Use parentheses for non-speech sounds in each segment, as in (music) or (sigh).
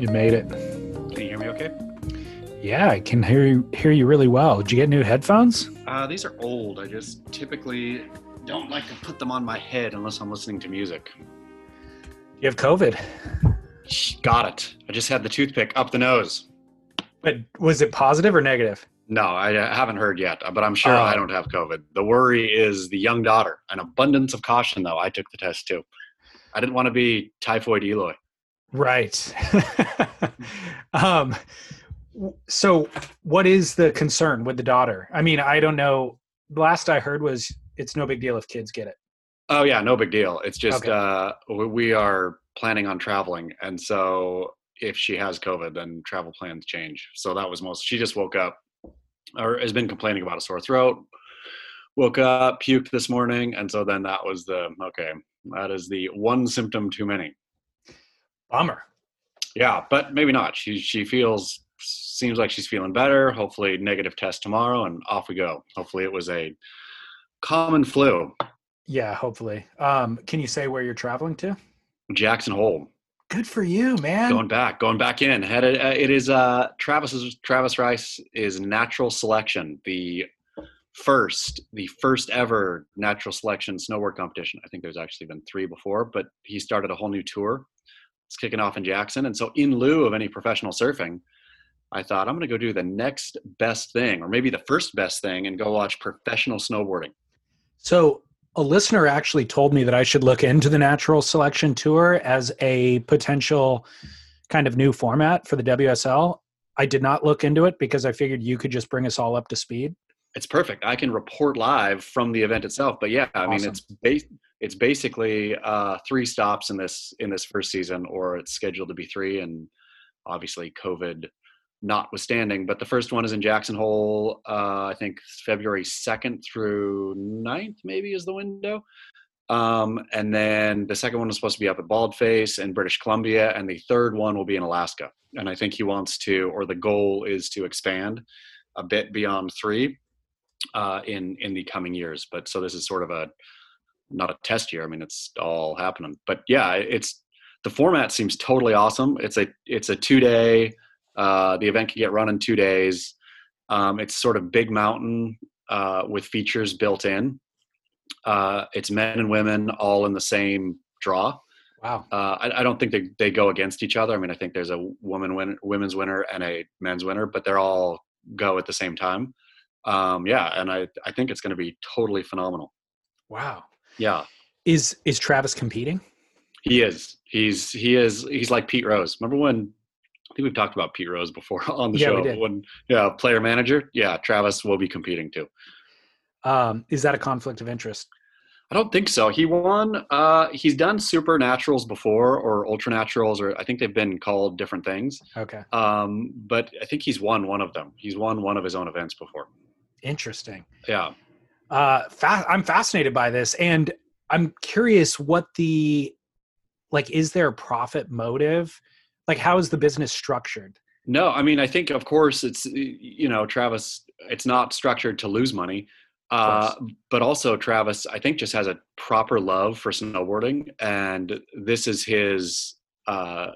You made it. Can you hear me okay? Yeah, I can hear you hear you really well. Did you get new headphones? Uh, these are old. I just typically don't like to put them on my head unless I'm listening to music. You have COVID. Got it. I just had the toothpick up the nose. But was it positive or negative? No, I haven't heard yet, but I'm sure Oh. I don't have COVID. The worry is the young daughter. An abundance of caution, though. I took the test too. I didn't want to be typhoid Elo. Right. (laughs) um so what is the concern with the daughter? I mean, I don't know. Last I heard was it's no big deal if kids get it. Oh yeah, no big deal. It's just Okay. uh, we- we are planning on traveling, and so if she has COVID, then travel plans change. So that was most. She just woke up, or has been complaining about a sore throat. Woke up, puked this morning, and so then that was the okay. That is the one symptom too many. Bummer. Yeah, but maybe not. She she feels seems like she's feeling better. Hopefully, negative test tomorrow, and off we go. Hopefully, it was a common flu. Yeah, hopefully. Um can you say where you're traveling to? Jackson Hole. Good for you, man. going back going back in headed uh, it is uh travis's travis rice is natural selection the first the first ever natural selection snowboard competition i think there's actually been three before but he started a whole new tour it's kicking off in jackson and so in lieu of any professional surfing i thought i'm going to go do the next best thing or maybe the first best thing and go watch professional snowboarding So a listener actually told me that I should look into the natural selection tour as a potential kind of new format for the WSL. I did not look into it because I figured you could just bring us all up to speed. it's perfect. I can report live from the event itself. But yeah, I mean, it's ba- it's basically uh, three stops in this in this first season, or it's scheduled to be three, and obviously COVID notwithstanding. But the first one is in Jackson Hole. Uh, I think February second through 9th maybe is the window. Um, and then the second one is supposed to be up at Baldface in British Columbia, and the third one will be in Alaska. And I think he wants to, or the goal is to expand a bit beyond three uh, in in the coming years. But so this is sort of a not a test year. I mean, it's all happening. But yeah, it's the format seems totally awesome. It's a it's a two day. Uh, the event can get run in two days. Um, it's sort of big mountain uh, with features built in. Uh, it's men and women all in the same draw. Wow. Uh, I, I don't think they, they go against each other. I mean, I think there's a woman win, women's winner and a men's winner, but they're all go at the same time. Um, yeah, and I I think it's going to be totally phenomenal. Wow. Yeah, Is is Travis competing? he is. He's he is. He's like Pete Rose. Remember when? I think we've talked about Pete Rose before (laughs) on the Yeah, we show. did. When yeah, player manager. Yeah, Travis will be competing too. Um, is that a conflict of interest? I don't think so. He won. Uh, he's done supernaturals before or ultranaturals, or I think they've been called different things. Okay. Um, but I think he's won one of them. He's won one of his own events before. Interesting. Yeah. Uh, fa- I'm fascinated by this, and I'm curious what the like. Is there a profit motive? Like, how is the business structured? No, I mean, I think of course it's you know Travis. It's not structured to lose money, uh, but also Travis, I think, just has a proper love for snowboarding, and this is his uh,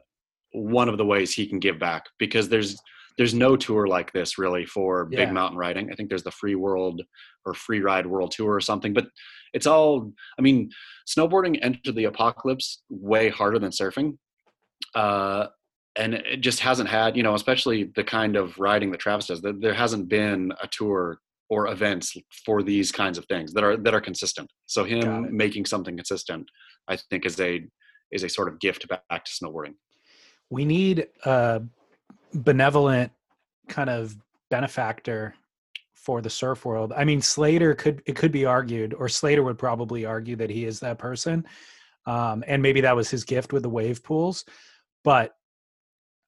one of the ways he can give back because there's there's no tour like this really for Yeah. big mountain riding. I think there's the Free World or Free Ride World Tour or something, but it's all. I mean, snowboarding entered the apocalypse way harder than surfing. Uh, and it just hasn't had, you know, especially the kind of riding that Travis does. There, there hasn't been a tour or events for these kinds of things that are that are consistent. So him making something consistent, I think, is a is a sort of gift back to snowboarding. We need a benevolent kind of benefactor for the surf world. I mean, Slater could it could be argued, or Slater would probably argue that he is that person, um, and maybe that was his gift with the wave pools. But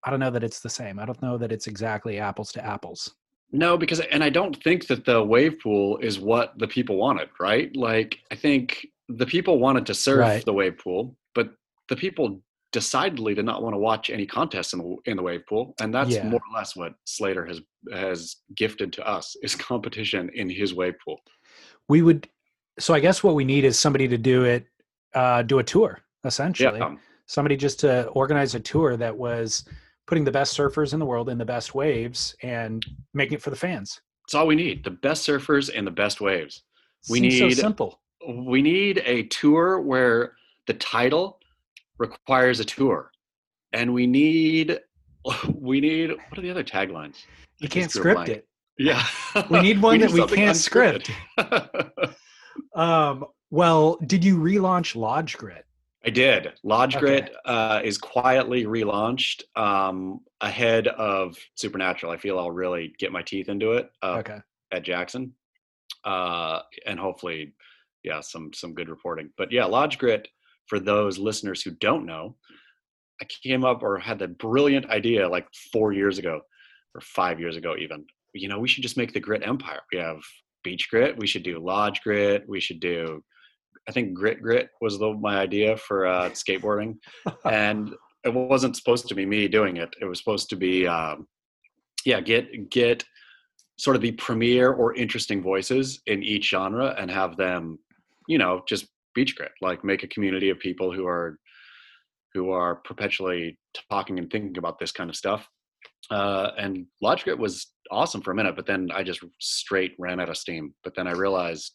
I don't know that it's the same. I don't know that it's exactly apples to apples. No, because and I don't think that the wave pool is what the people wanted, right? Like I think the people wanted to surf Right. the wave pool, but the people decidedly did not want to watch any contests in the in the wave pool, and that's Yeah. more or less what Slater has has gifted to us is competition in his wave pool. We would. So I guess what we need is somebody to do it, uh, do a tour essentially. Yeah, somebody just to organize a tour that was putting the best surfers in the world in the best waves and making it for the fans. It's all we need. The best surfers and the best waves. We Seems so simple. We need a tour where the title requires a tour. And we need (laughs) we need what are the other taglines? You can't just drew a script blank. it. Yeah. We need (laughs) one that we can't script. (laughs) Um, well, did you relaunch Lodge Grit? I did. Lodge Okay. Grit uh, is quietly relaunched um, ahead of Supernatural. I feel I'll really get my teeth into it uh, Okay. at Jackson, uh, and hopefully, yeah, some some good reporting. But yeah, Lodge Grit. For those listeners who don't know, I came up or had the brilliant idea like four years ago, or five years ago even. You know, we should just make the Grit Empire. We have Beach Grit. We should do Lodge Grit. We should do. I think Grit Grit was the, my idea for uh, skateboarding, (laughs) and it wasn't supposed to be me doing it. It was supposed to be, um, yeah, get get sort of the premier or interesting voices in each genre and have them, you know, just beach grit, like make a community of people who are who are perpetually talking and thinking about this kind of stuff. Uh, and Lodge Grit was awesome for a minute, but then I just straight ran out of steam. But then I realized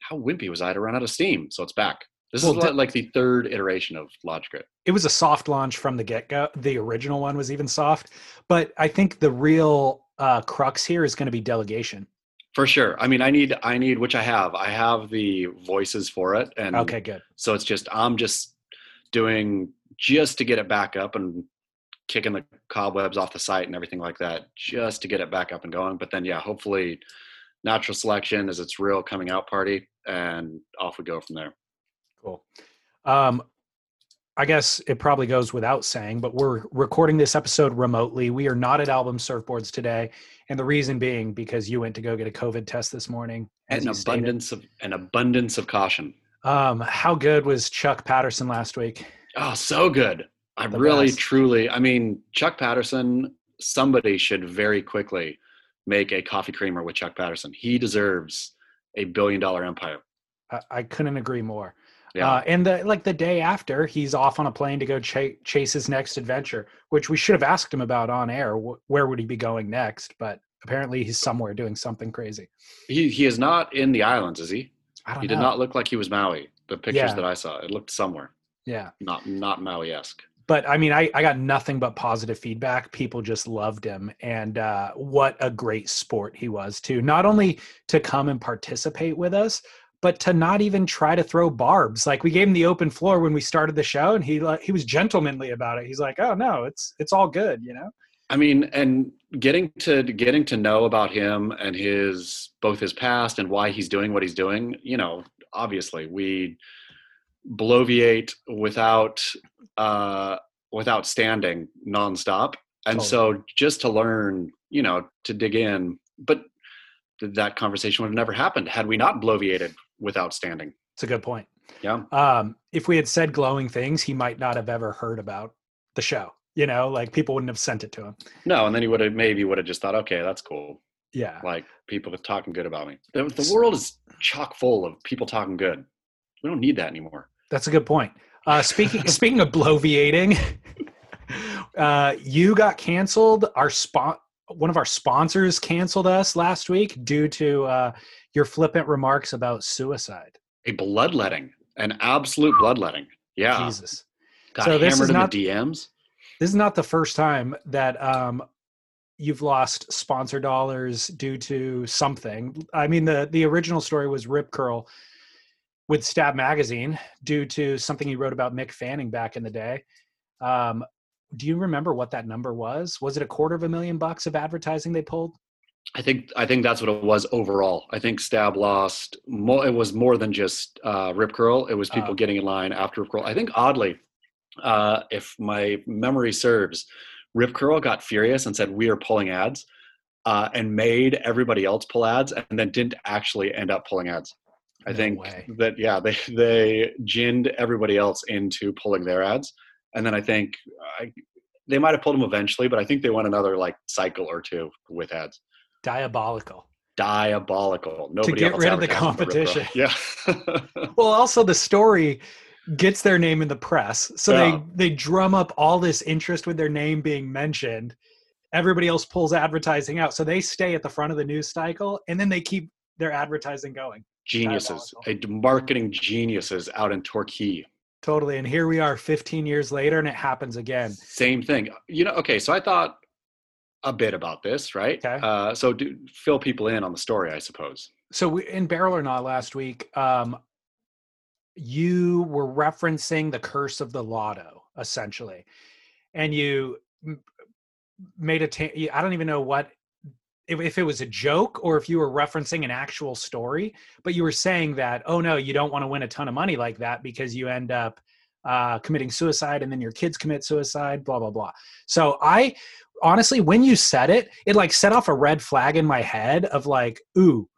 how wimpy was I to run out of steam. So it's back. This Well, is d- like the third iteration of Lodge It was a soft launch from the get go. The original one was even soft, but I think the real uh, crux here is going to be delegation. For sure. I mean, I need, I need, which I have. I have the voices for it, and Okay, good. so it's just I'm just doing just to get it back up and kicking the cobwebs off the site and everything like that, just to get it back up and going. But then, yeah, hopefully, natural selection is its real coming out party, and off we go from there. Cool. Um, I guess it probably goes without saying, but we're recording this episode remotely. We are not at Album Surfboards today, and the reason being because you went to go get a COVID test this morning. An stated. abundance of an abundance of caution. Um, how good was Chuck Patterson last week? Oh, so good. I The really, best. truly, I mean, Chuck Patterson, somebody should very quickly make a coffee creamer with Chuck Patterson. He deserves a billion dollar empire. I, I couldn't agree more. Yeah. Uh, and the like the day after, he's off on a plane to go cha- chase his next adventure, which we should have asked him about on air. Wh- where would he be going next? But apparently, he's somewhere doing something crazy. he, he is not in the islands, is he? I don't He know. did not look like he was Maui. The pictures Yeah. that I saw, it looked somewhere, Yeah, not not Maui esque. but I mean, I I got nothing but positive feedback. People just loved him, and uh, what a great sport he was too. Not only to come and participate with us. But to not even try to throw barbs, like we gave him the open floor when we started the show, and he like he was gentlemanly about it. He's like, "Oh no, it's it's all good," you know. I mean, and getting to getting to know about him and his both his past and why he's doing what he's doing. You know, obviously we bloviate without uh, without standing nonstop, and so just to learn, you know, to dig in, but that conversation would have never happened had we not bloviated without standing. It's a good point. Yeah. Um, if we had said glowing things, he might not have ever heard about the show. You know, like people wouldn't have sent it to him. No, and then he would have maybe would have just thought, okay, that's cool. Yeah. Like people are talking good about me. The, the world is chock full of people talking good. We don't need that anymore. That's a good point. Uh, speaking (laughs) speaking of bloviating, (laughs) uh, you got canceled. Our spot, one of our sponsors, canceled us last week due to uh, your flippant remarks about suicide. A bloodletting, an absolute bloodletting. Yeah, Jesus, got So this hammered is in not- the DMs. this is not the first time that um, you've lost sponsor dollars due to something. I mean, the the original story was Rip Curl with Stab Magazine due to something he wrote about Mick Fanning back in the day. Um, do you remember what that number was? Was it a quarter of a million bucks of advertising they pulled? I think I think that's what it was overall. I think Stab lost. More, it was more than just uh, Rip Curl. It was people Oh. getting in line after Rip Curl. I think oddly, uh, if my memory serves, Rip Curl got furious and said, "We are pulling ads," uh, and made everybody else pull ads, and then didn't actually end up pulling ads. I No think way. that yeah, they they ginned everybody else into pulling their ads, and then I think I, they might have pulled them eventually, but I think they went another like cycle or two with ads Diabolical. diabolical. Nobody get else rid of the competition. Yeah. (laughs) Well, also the story gets their name in the press. So Yeah. they they drum up all this interest with their name being mentioned. Everybody else pulls advertising out. So they stay at the front of the news cycle and then they keep their advertising going. Geniuses, Diabolical. a marketing geniuses out in Torquay. Totally. And here we are 15 years later and it happens again. Same thing. You know, okay, so I thought a bit about this, right? Okay. Uh, so do fill people in on the story, I suppose. So we, in Barrel or Not last week, um, you were referencing the curse of the lotto, essentially, and you made a. Ta- I don't even know what if, if it was a joke or if you were referencing an actual story, but you were saying that oh no, you don't want to win a ton of money like that because you end up uh, committing suicide and then your kids commit suicide, blah blah blah. So I honestly, when you said it, it like set off a red flag in my head of like, ooh,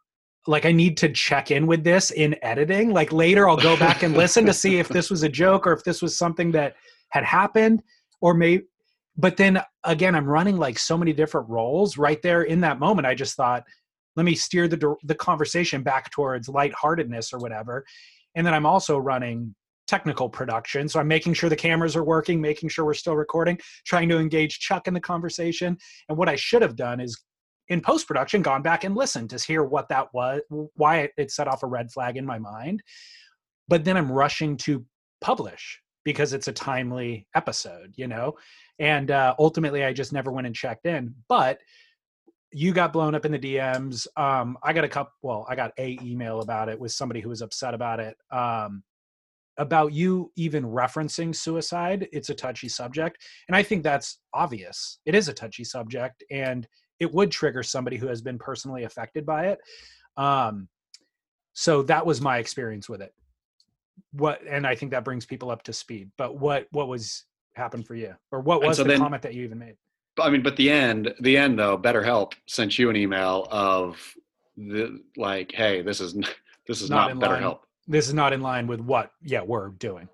like I need to check in with this in editing. Like later I'll go back and listen to see if this was a joke or if this was something that had happened or maybe but then again I'm running like so many different roles right there in that moment I just thought let me steer the the conversation back towards lightheartedness or whatever. And then I'm also running technical production. So I'm making sure the cameras are working, making sure we're still recording, trying to engage Chuck in the conversation. And what I should have done is in post production gone back and listened to hear what that was, why it, set off a red flag in my mind. But then I'm rushing to publish because it's a timely episode, you know? And uh, ultimately, I just never went and checked in. But you got blown up in the DMs. Um, I got a couple, well, I got a email about it with somebody who was upset about it. Um, about you even referencing suicide. It's a touchy subject. And I think that's obvious. It is a touchy subject and it would trigger somebody who has been personally affected by it. Um, so that was my experience with it. What, and I think that brings people up to speed. But what, what was happened for you, or what was so the then- comment that you even made? I mean, but the end, the end though, BetterHelp sent you an email of the like, hey, this is (laughs) this is Not not. BetterHelp. This is not in line with what, yeah, we're doing.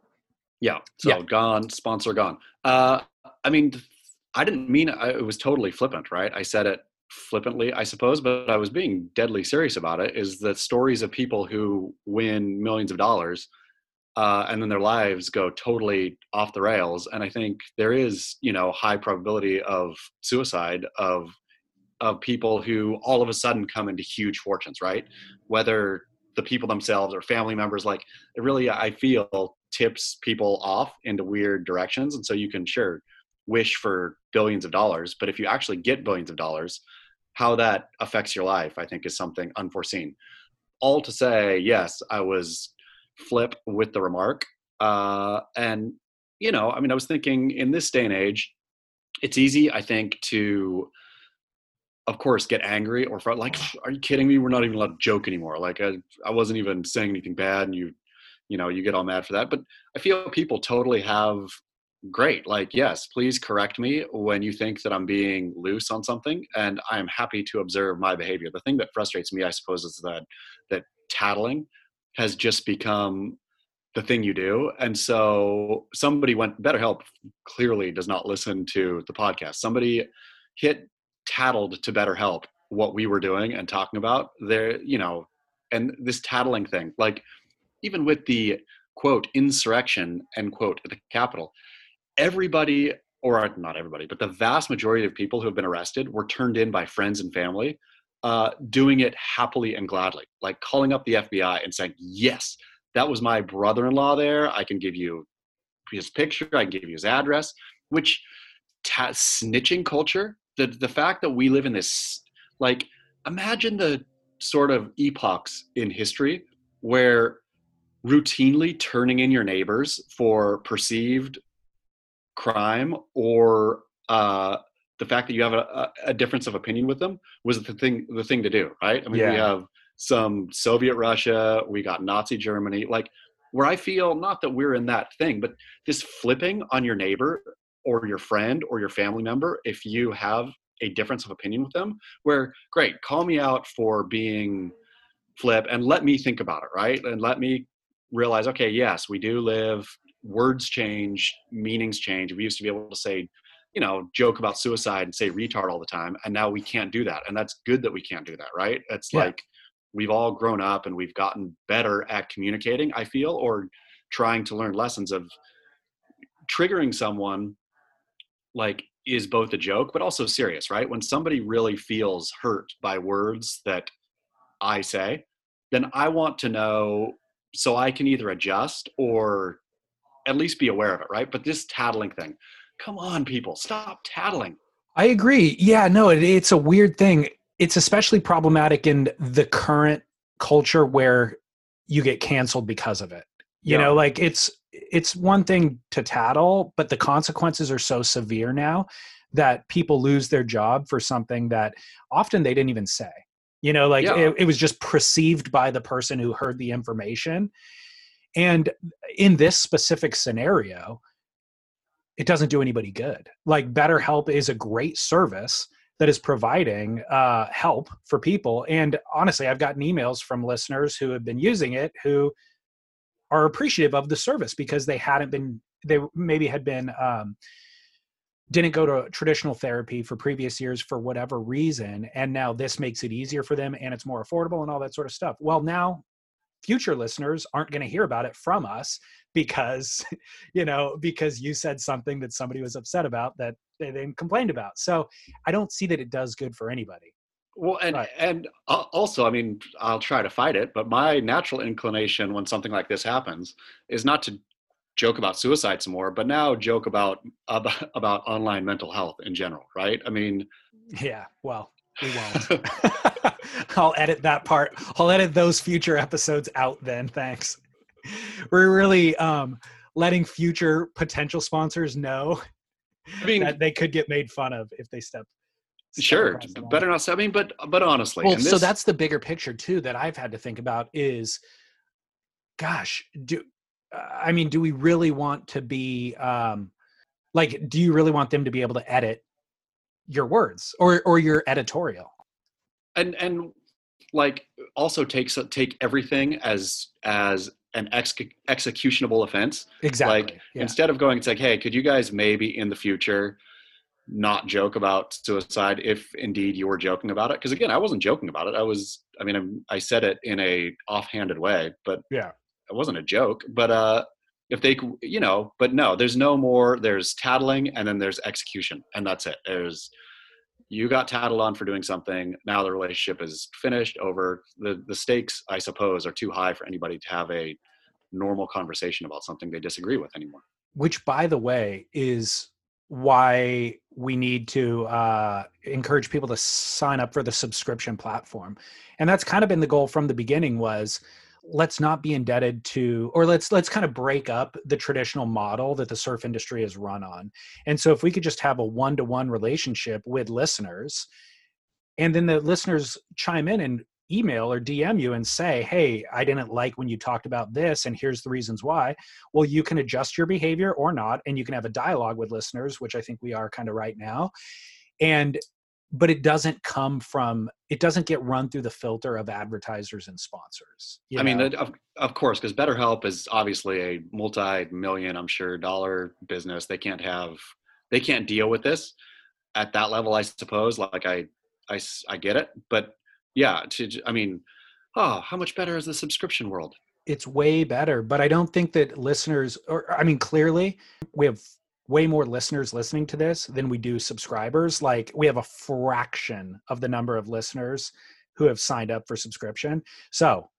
Yeah. So Yeah. gone, sponsor gone. Uh, I mean, I didn't mean I, it was totally flippant, right? I said it flippantly, I suppose, but I was being deadly serious about it. Is that stories of people who win millions of dollars uh, and then their lives go totally off the rails. And I think there is, you know, high probability of suicide of of people who all of a sudden come into huge fortunes, right? Whether the people themselves or family members, like it really, I feel, tips people off into weird directions. And so you can sure wish for billions of dollars, but if you actually get billions of dollars, how that affects your life, I think, is something unforeseen. All to say, yes, I was flip with the remark. Uh, and, you know, I mean, I was thinking in this day and age, it's easy, I think, to, of course, get angry or like, are you kidding me? We're not even allowed to joke anymore. Like, I, I wasn't even saying anything bad, and you, you know, you get all mad for that. But I feel people totally have great. Like, yes, please correct me when you think that I'm being loose on something, and I am happy to observe my behavior. The thing that frustrates me, I suppose, is that that tattling has just become the thing you do. And so somebody went BetterHelp clearly does not listen to the podcast. Somebody hit tattled to BetterHelp what we were doing and talking about there, you know, and this tattling thing, like even with the quote insurrection end quote at the Capitol, everybody or not everybody, but the vast majority of people who have been arrested were turned in by friends and family, uh, doing it happily and gladly, like calling up the FBI and saying, "Yes, that was my brother-in-law there. I can give you his picture. I can give you his address." Which ta- snitching culture, the the fact that we live in this, like, imagine the sort of epochs in history where routinely turning in your neighbors for perceived crime or uh, the fact that you have a, a difference of opinion with them was the thing the thing to do right? I mean we have some soviet russia we got nazi germany like where i feel not that we're in that thing but this flipping on your neighbor or your friend or your family member if you have a difference of opinion with them where great call me out for being flip and let me think about it right? And let me realize okay yes we do live words change meanings change. We used to be able to say you know joke about suicide and say retard all the time and now we can't do that and that's good that we can't do that right? It's Yeah. like we've all grown up and we've gotten better at communicating i feel or trying to learn lessons of triggering someone like is both a joke but also serious right when somebody really feels hurt by words that i say then i want to know so i can either adjust or at least be aware of it right but this tattling thing come on people stop tattling I agree. Yeah, no, it, it's a weird thing. It's especially problematic in the current culture where you get canceled because of it. You Yeah. know, like it's it's one thing to tattle, but the consequences are so severe now that people lose their job for something that often they didn't even say. You know, like Yeah. it, it was just perceived by the person who heard the information. And in this specific scenario, it doesn't do anybody good. Like BetterHelp is a great service that is providing uh, help for people. And honestly, I've gotten emails from listeners who have been using it who are appreciative of the service because they hadn't been, they maybe had been, um, didn't go to traditional therapy for previous years for whatever reason. And now this makes it easier for them and it's more affordable and all that sort of stuff. Well, now future listeners aren't going to hear about it from us because (laughs) you know because you said something that somebody was upset about that they then complained about so i don't see that it does good for anybody Well, and Right. and also, I mean, I'll try to fight it, but my natural inclination when something like this happens is not to joke about suicide some more, but now joke about about, (laughs) about online mental health in general, right? I mean, yeah well we won't (laughs) (laughs) i'll edit that part i'll edit those future episodes out then thanks we're really um letting future potential sponsors know I mean, that they could get made fun of if they step step sure, across the line. better not. say- I mean, but but honestly, well and so that's the bigger picture too that i've had to think about is gosh do i mean do we really want to be um like do you really want them to be able to edit your words or or your editorial and and like also takes take everything as as an ex- executionable offense. exactly yeah. instead of going it's like hey could you guys maybe in the future not joke about suicide if indeed you were joking about it. Because again i wasn't joking about it. I was i mean I'm, i said it in a offhanded way but Yeah. it wasn't a joke. But uh if they you know but no there's no more there's tattling and then there's execution and that's it. There's you got tattled on for doing something. Now the relationship is finished over. The the stakes i suppose are too high for anybody to have a normal conversation about something they disagree with anymore. Which by the way is why we need to uh, encourage people to sign up for the subscription platform. And that's kind of been the goal from the beginning was let's not be indebted to or let's let's kind of break up the traditional model that the surf industry is run on. And so if we could just have a one-to-one relationship with listeners and then the listeners chime in and email or dm you and say hey i didn't like when you talked about this and here's the reasons why well you can adjust your behavior or not and you can have a dialogue with listeners which i think we are kind of right now and but it doesn't come from it doesn't get run through the filter of advertisers and sponsors I mean, know? it- of, of course, because BetterHelp is obviously a multi-million, I'm sure, dollar business. They can't have, they can't deal with this at that level. I suppose. Like i I, I get it, but yeah, to, I mean, oh, how much better is the subscription world? it's way better but i don't think that listeners or i mean clearly we have way more listeners listening to this than we do subscribers like we have a fraction of the number of listeners who have signed up for subscription so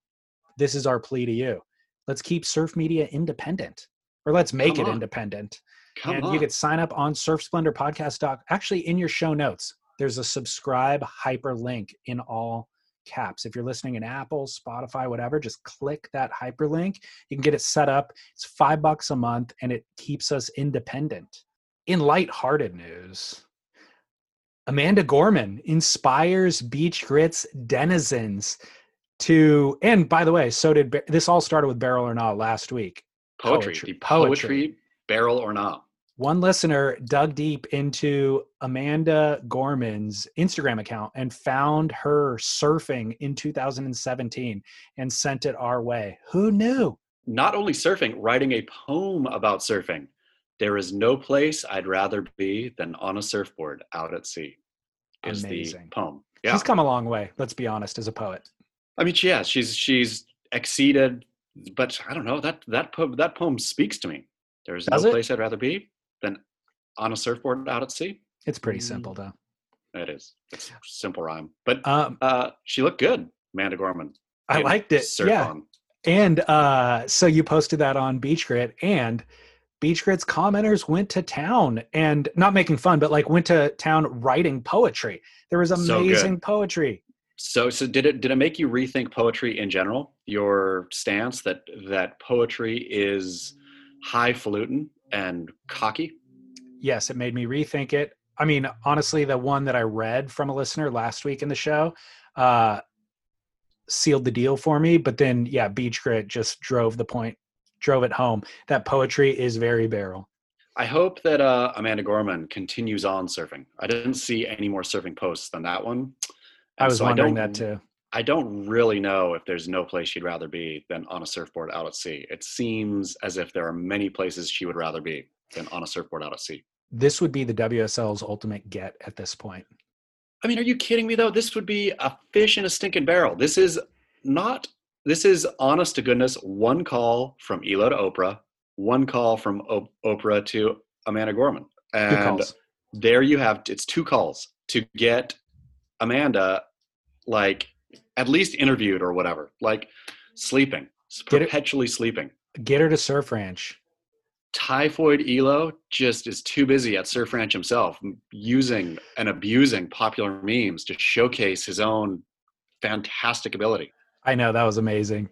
this is our plea to you let's keep surf media independent or let's make Come it on. independent Come and on. you could sign up on surf splendor podcast doc actually in your show notes there's a subscribe hyperlink in all caps. If you're listening in apple spotify whatever just click that hyperlink. You can get it set up. It's five bucks a month and it keeps us independent. In lighthearted news amanda gorman inspires beach grits denizens to and by the way so did this all started with barrel or not last week. Poetry, poetry- the poetry. poetry, barrel or not. One listener dug deep into Amanda Gorman's Instagram account and found her surfing in 2017 and sent it our way. Who knew? Not only surfing, writing a poem about surfing. There is no place I'd rather be than on a surfboard out at sea. Is Amazing. the poem? Yeah. She's come a long way, let's be honest, as a poet. I mean, yeah, she's she's exceeded but I don't know that that poem, that poem speaks to me. There's Does no it? place I'd rather be than on a surfboard out at sea. It's pretty Mm. simple though. It is. It's a simple rhyme, but Um, uh, she looked good, Amanda Gorman. I liked it. Surf yeah. On. And uh, so you posted that on Beach Grit, and Beach Grit's commenters went to town and not making fun, but like went to town writing poetry. There was So amazing poetry. So, so did it did it make you rethink poetry in general? Your stance that that poetry is highfalutin and cocky. Yes, it made me rethink it. I mean, honestly, the one that I read from a listener last week in the show uh, sealed the deal for me. But then, yeah, Beach Grit just drove the point, drove it home. That poetry is very barrel. I hope that uh, Amanda Gorman continues on surfing. I didn't see any more surfing posts than that one. I was so wondering that too. I don't really know if there's no place she'd rather be than on a surfboard out at sea. It seems as if there are many places she would rather be than on a surfboard out at sea. This would be the WSL's ultimate get at this point. I mean, are you kidding me though? This would be a fish in a stinking barrel. This is not, this is honest to goodness, one call from Elo to Oprah, one call from o- Oprah to Amanda Gorman. And there you have, it's two calls to get Amanda like at least interviewed or whatever, like sleeping, Get perpetually sleeping. Get her to Surf Ranch. Typhoid Elo just is too busy at Surf Ranch himself, using and abusing popular memes to showcase his own fantastic ability. I know that was amazing.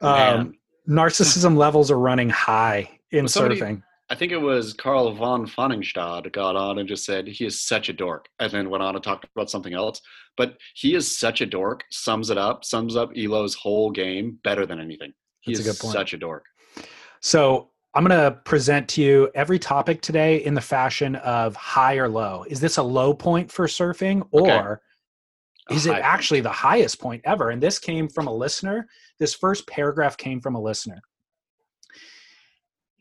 Um, narcissism levels are running high in Well, somebody- surfing. I think it was Carl von Fonningstad got on and just said he is such a dork, and then went on to talk about something else. But he is such a dork. Sums it up. Sums up Elo's whole game better than anything. He That's a is good point. such a dork. So I'm going to present to you every topic today in the fashion of high or low. Is this a low point for surfing or A is it high point. actually the highest point ever? And this came from a listener. This first paragraph came from a listener.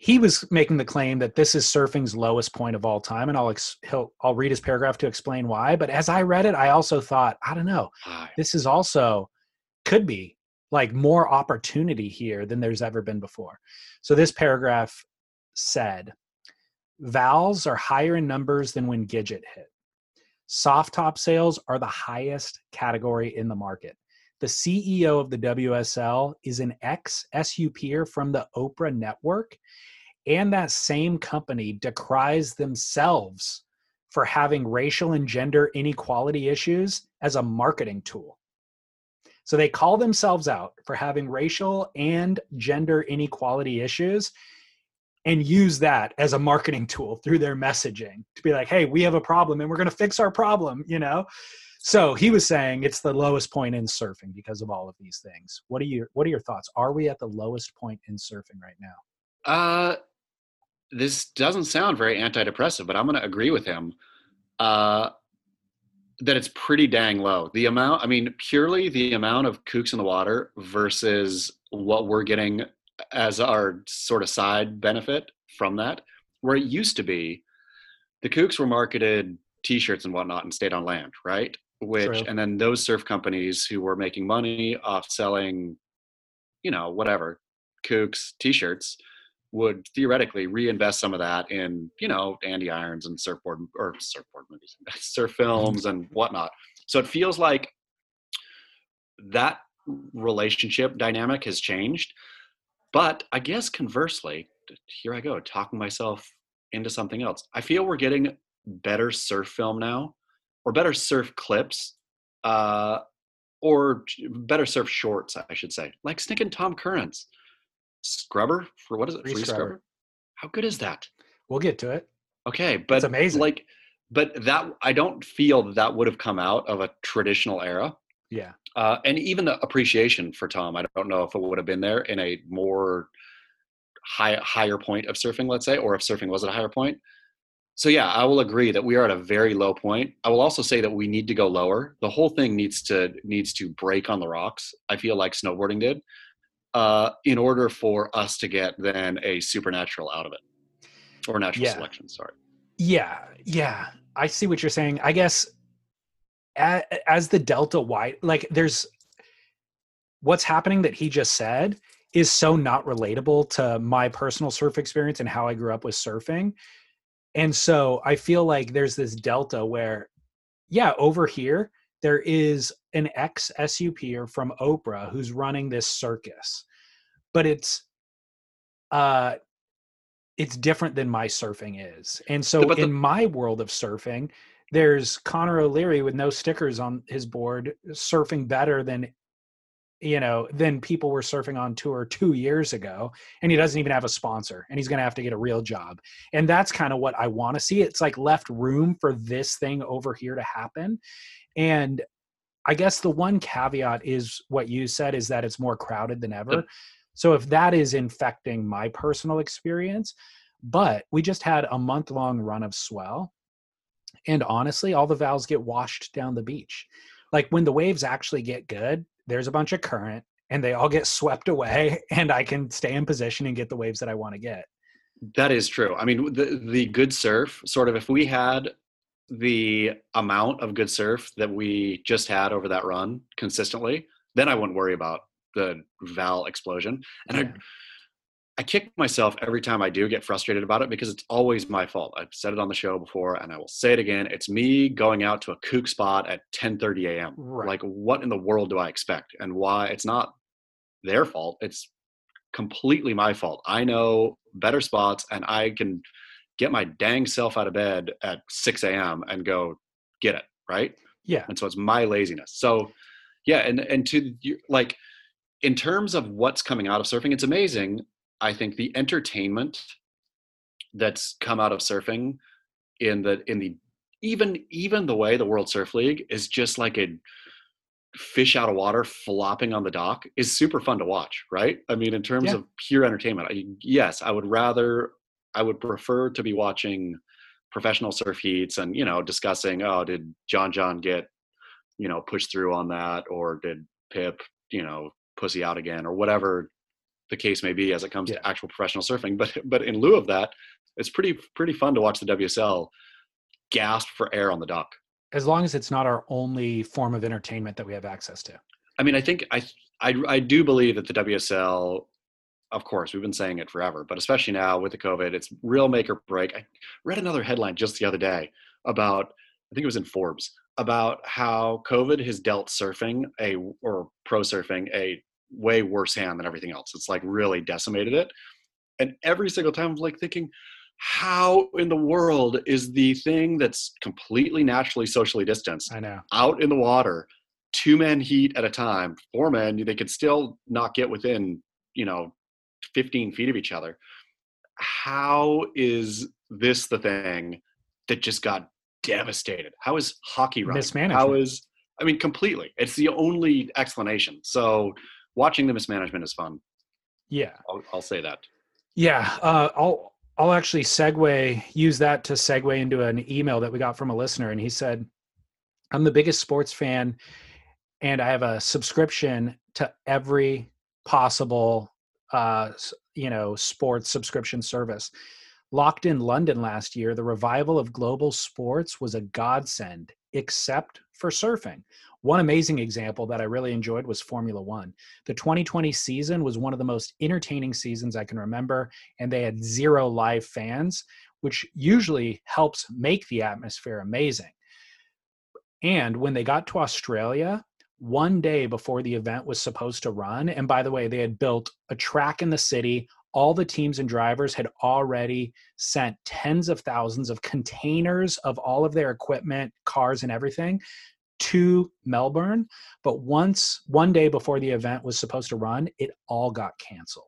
He was making the claim that this is surfing's lowest point of all time, and I'll ex- he'll, I'll read his paragraph to explain why. But as I read it, I also thought, I don't know, this is also could be like more opportunity here than there's ever been before. So this paragraph said, vals are higher in numbers than when Gidget hit. Soft top sales are the highest category in the market. The CEO of the WSL is an ex SUPer from the Oprah network, and that same company decries themselves for having racial and gender inequality issues as a marketing tool. So they call themselves out for having racial and gender inequality issues and use that as a marketing tool through their messaging to be like, hey, we have a problem and we're going to fix our problem, you know? So he was saying it's the lowest point in surfing because of all of these things. What are your what are your thoughts? Are we at the lowest point in surfing right now? Uh, this doesn't sound very antidepressive, but I'm going to agree with him uh, that it's pretty dang low. The amount, I mean, purely the amount of kooks in the water versus what we're getting as our sort of side benefit from that, where it used to be, the kooks were marketed T-shirts and whatnot and stayed on land, right? Which, True. and then those surf companies who were making money off selling, you know, whatever, kooks T-shirts would theoretically reinvest some of that in, you know, Andy Irons and surfboard or surfboard movies, (laughs) surf films and whatnot. So it feels like that relationship dynamic has changed. But I guess conversely, here I go, talking myself into something else. I feel we're getting better surf film now, or better surf clips, uh, or better surf shorts, I should say, like Snick and Tom Curren's scrubber for what is it? Free Free, Scrubber. scrubber. How good is that? We'll get to it. Okay, but amazing. Like, but that I don't feel that, that would have come out of a traditional era. Yeah. Uh, and even the appreciation for Tom, I don't know if it would have been there in a more high, higher point of surfing, let's say, or if surfing was at a higher point. So yeah, I will agree that we are at a very low point. I will also say that we need to go lower. The whole thing needs to needs to break on the rocks. I feel like snowboarding did, uh, in order for us to get then a supernatural out of it, or natural Yeah. selection. Sorry. Yeah, yeah. I see what you're saying. I guess as, as the delta wide, like there's what's happening that he just said is so not relatable to my personal surf experience and how I grew up with surfing. And so I feel like there's this delta where, yeah, over here, there is an ex SUPer from Oprah who's running this circus, but it's, uh, it's different than my surfing is. And so the- in my world of surfing, there's Connor O'Leary with no stickers on his board surfing better than you know than people were surfing on tour 2 years ago and he doesn't even have a sponsor and he's going to have to get a real job. And that's kind of what I want to see. It's like left room for this thing over here to happen. And I guess the one caveat is what you said is that it's more crowded than ever. Yep. So if that is infecting my personal experience, but we just had a month long run of swell. And honestly, all the vals get washed down the beach. Like when the waves actually get good, there's a bunch of current and they all get swept away (laughs) and I can stay in position and get the waves that I want to get. That is true. I mean, the the good surf, sort of, if we had the amount of good surf that we just had over that run consistently, then I wouldn't worry about the Val explosion. And Yeah. I I kick myself every time I do get frustrated about it because it's always my fault. I've said it on the show before and I will say it again. It's me going out to a kook spot at 10:30 a.m. Right. Like what in the world do I expect? And why it's not their fault. It's completely my fault. I know better spots and I can get my dang self out of bed at 6 a.m. and go get it. Right. Yeah. And so it's my laziness. So yeah. And, and to like, in terms of what's coming out of surfing, it's amazing. I think the entertainment that's come out of surfing in the, in the, even, even the way the World Surf League is just like a fish out of water flopping on the dock is super fun to watch, right? I mean, in terms Yeah. of pure entertainment, I, yes, I would rather, I would prefer to be watching professional surf heats and you know discussing, oh, did John John get, you know, pushed through on that, or did Pip, you know, pussy out again, or whatever the case may be as it comes Yeah. to actual professional surfing. But but in lieu of that, it's pretty pretty fun to watch the WSL gasp for air on the dock. As long as it's not our only form of entertainment that we have access to. I mean, I think I, I I do believe that the WSL, of course, we've been saying it forever, but especially now with the COVID, it's real make or break. I read another headline just the other day about I think it was in Forbes about how COVID has dealt surfing a or pro surfing a way worse hand than everything else. It's like really decimated it, and every single time I'm like thinking. How in the world is the thing that's completely naturally socially distanced I know. out in the water, two men heat at a time, four men, they could still not get within, you know, 15 feet of each other. How is this the thing that just got devastated? How is hockey running? Mismanagement. How is, I mean, completely. It's the only explanation. So watching the mismanagement is fun. Yeah. I'll, I'll say that. Yeah, uh, I'll I'll actually segue use that to segue into an email that we got from a listener, and he said, "I'm the biggest sports fan, and I have a subscription to every possible, uh, you know, sports subscription service. Locked in London last year, the revival of global sports was a godsend, except for surfing." One amazing example that I really enjoyed was Formula One. The 2020 season was one of the most entertaining seasons I can remember, and they had zero live fans, which usually helps make the atmosphere amazing. And when they got to Australia, one day before the event was supposed to run, and by the way, they had built a track in the city. All the teams and drivers had already sent tens of thousands of containers of all of their equipment, cars, and everything to Melbourne. But once, one day before the event was supposed to run, it all got canceled.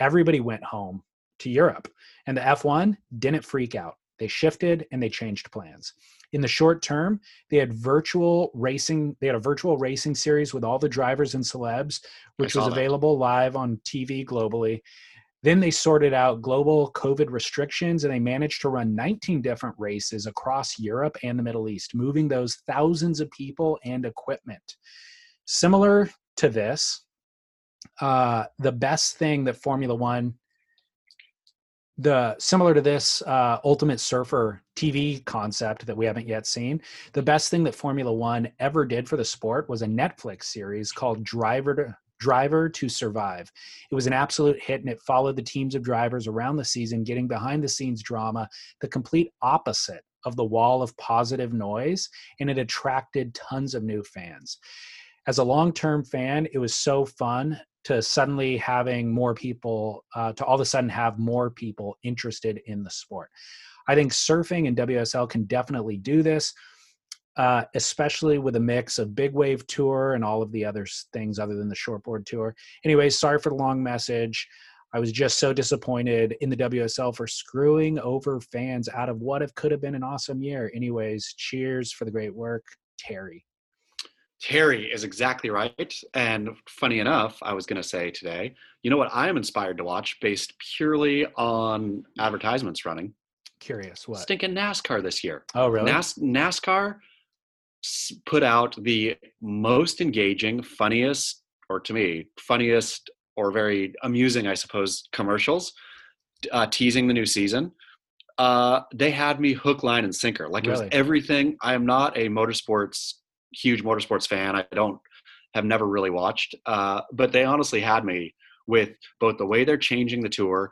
Everybody went home to Europe, and the F1 didn't freak out. They shifted and they changed plans. In the short term, they had virtual racing. They had a virtual racing series with all the drivers and celebs, which was that. available live on TV globally. Then they sorted out global COVID restrictions and they managed to run 19 different races across Europe and the Middle East, moving those thousands of people and equipment. Similar to this, uh, the best thing that Formula One, the similar to this uh, Ultimate Surfer TV concept that we haven't yet seen, the best thing that Formula One ever did for the sport was a Netflix series called Driver to Drive to Survive. It was an absolute hit and it followed the teams of drivers around the season getting behind the scenes drama, the complete opposite of the wall of positive noise, and it attracted tons of new fans. As a long term fan, it was so fun to suddenly having more people, uh, to all of a sudden have more people interested in the sport. I think surfing and WSL can definitely do this uh, especially with a mix of big wave tour and all of the other things other than the shortboard tour. Anyways, sorry for the long message. I was just so disappointed in the WSL for screwing over fans out of what if could have been an awesome year. Anyways, cheers for the great work, Terry. Terry is exactly right. And funny enough, I was going to say today, you know what I am inspired to watch based purely on advertisements running? Curious what? Stinking NASCAR this year. Oh, really? NAS- NASCAR put out the most engaging, funniest, or to me, funniest or very amusing, I suppose, commercials uh, teasing the new season. Uh, they had me hook, line, and sinker. Like really? it was everything. I am not a motorsports huge motorsports fan. I don't have never really watched, uh, but they honestly had me with both the way they're changing the tour,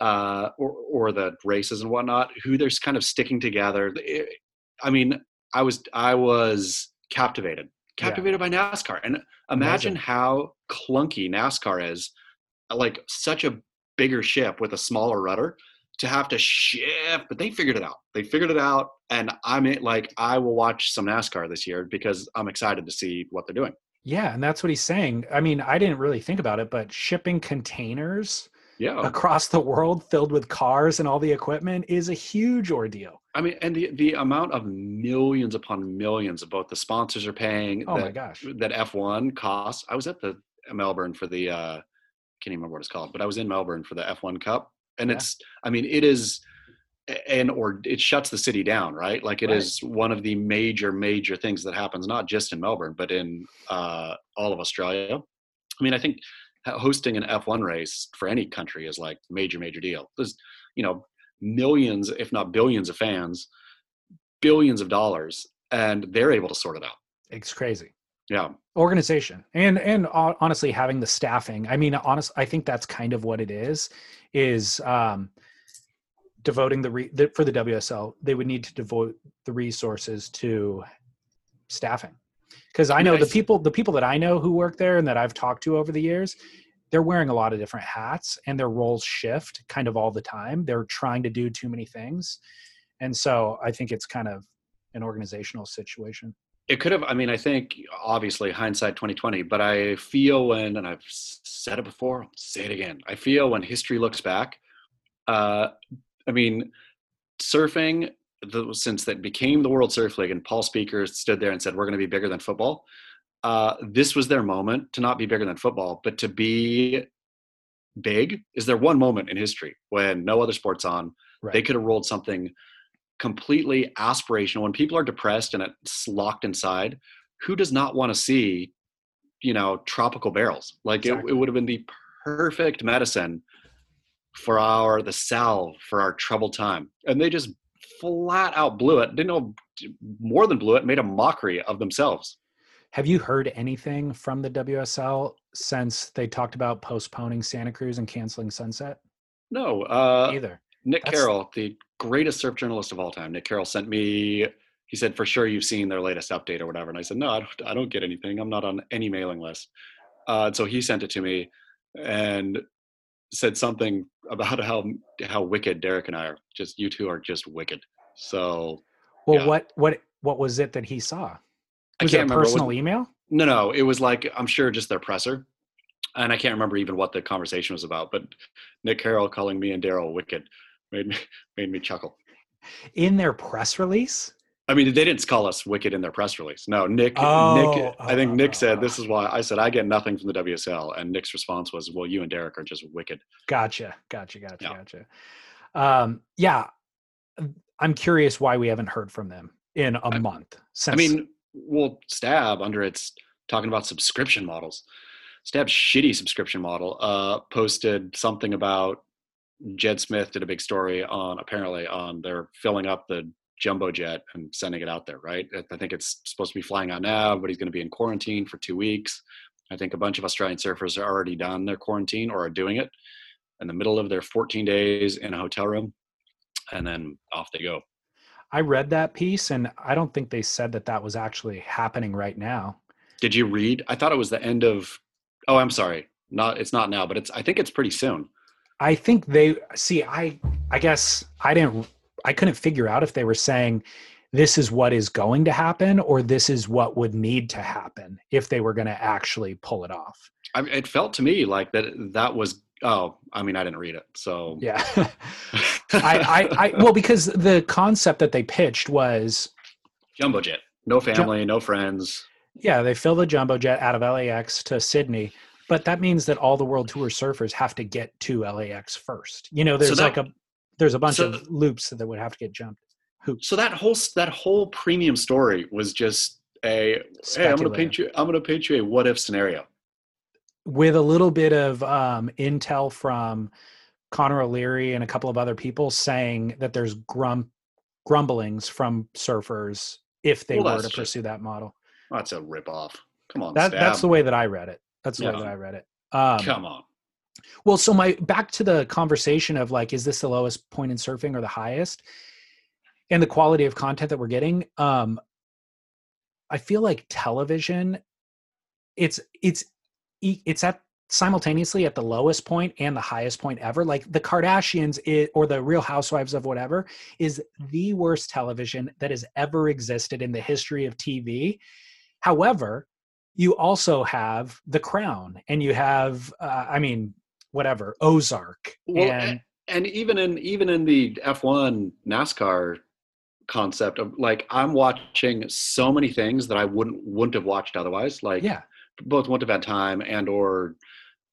uh, or, or the races and whatnot, who they're kind of sticking together. I mean, I was I was captivated, captivated yeah. by NASCAR, and imagine, imagine how clunky NASCAR is, like such a bigger ship with a smaller rudder to have to shift, but they figured it out. They figured it out, and I'm like, I will watch some NASCAR this year because I'm excited to see what they're doing. Yeah, and that's what he's saying. I mean, I didn't really think about it, but shipping containers yeah. across the world filled with cars and all the equipment is a huge ordeal. I mean, and the the amount of millions upon millions of both the sponsors are paying. Oh that, my gosh, that F one costs. I was at the Melbourne for the uh, can't even remember what it's called, but I was in Melbourne for the F one Cup, and yeah. it's. I mean, it is, and or it shuts the city down, right? Like it right. is one of the major major things that happens not just in Melbourne, but in uh, all of Australia. I mean, I think hosting an F1 race for any country is like major major deal. There's you know millions, if not billions, of fans, billions of dollars, and they're able to sort it out. It's crazy. Yeah. Organization and and honestly having the staffing. I mean, honest, I think that's kind of what it is. Is um, devoting the, re, the for the WSL, they would need to devote the resources to staffing because I know the people the people that I know who work there and that I've talked to over the years, they're wearing a lot of different hats and their roles shift kind of all the time. They're trying to do too many things. And so I think it's kind of an organizational situation. It could have, I mean, I think obviously hindsight 2020, but I feel when, and I've said it before, I'll say it again. I feel when history looks back, uh, I mean, surfing, the, since that became the World Surf League and Paul Speaker stood there and said, we're going to be bigger than football uh, this was their moment to not be bigger than football, but to be big. Is there one moment in history when no other sport's on? Right. They could have rolled something completely aspirational. When people are depressed and it's locked inside, who does not want to see, you know, tropical barrels? Like exactly. it, it would have been the perfect medicine for our the salve for our troubled time, and they just flat out blew it. Didn't know more than blew it. Made a mockery of themselves. Have you heard anything from the WSL since they talked about postponing Santa Cruz and canceling Sunset? No, uh, either. Nick That's... Carroll, the greatest surf journalist of all time, Nick Carroll sent me. He said, "For sure, you've seen their latest update or whatever." And I said, "No, I don't. I don't get anything. I'm not on any mailing list." Uh, so he sent it to me and said something about how how wicked Derek and I are. Just you two are just wicked. So, well, yeah. what what what was it that he saw? Was I can't it a remember. personal email? No, no. It was like I'm sure just their presser, and I can't remember even what the conversation was about. But Nick Carroll calling me and Derek wicked made me (laughs) made me chuckle. In their press release. I mean, they didn't call us wicked in their press release. No, Nick. Oh, Nick. I think Nick said oh. this is why I said I get nothing from the WSL, and Nick's response was, "Well, you and Derek are just wicked." Gotcha, gotcha, gotcha, yeah. gotcha. Um, yeah, I'm curious why we haven't heard from them in a I, month. Since... I mean, well, Stab under its talking about subscription models. Stab's shitty subscription model uh, posted something about Jed Smith did a big story on apparently on they're filling up the jumbo jet and sending it out there, right? I think it's supposed to be flying out now, but he's going to be in quarantine for two weeks. I think a bunch of Australian surfers are already done their quarantine or are doing it in the middle of their 14 days in a hotel room, and then off they go. I read that piece, and I don't think they said that that was actually happening right now. Did you read? I thought it was the end of. Oh, I'm sorry. Not. It's not now, but it's. I think it's pretty soon. I think they see. I. I guess I didn't. I couldn't figure out if they were saying this is what is going to happen or this is what would need to happen if they were going to actually pull it off. I, it felt to me like that. That was. Oh, I mean, I didn't read it, so Yeah. I, I, I, well, because the concept that they pitched was, jumbo jet. No family, no friends. yeah, they fill the jumbo jet out of LAX to Sydney, but that means that all the world tour surfers have to get to LAX first. You know, there's that- like a, there's a bunch so- of loops that would have to get jumped. So that whole that whole premium story was just a hey, I'm going to paint you. I'm going to paint you a what if scenario. with a little bit of um, intel from Connor O'Leary and a couple of other people saying that there's grum grumblings from surfers if they Well, were to pursue that model. That's a rip off. Come on, That, that's the way that I read it. That's the way that I read it. Um, Come on. well, so my back to the conversation of like, is this the lowest point in surfing or the highest? And the quality of content that we're getting. Um, I feel like television, it's it's it's at simultaneously at the lowest point and the highest point ever. Like the Kardashians i or the Real Housewives of whatever is the worst television that has ever existed in the history of TV. However, you also have The Crown, and you have, uh, I mean, whatever Ozark, Well, and and even in even in the F1 NASCAR concept of like I'm watching so many things that I wouldn't wouldn't have watched otherwise. Like yeah, both wouldn't have had time and or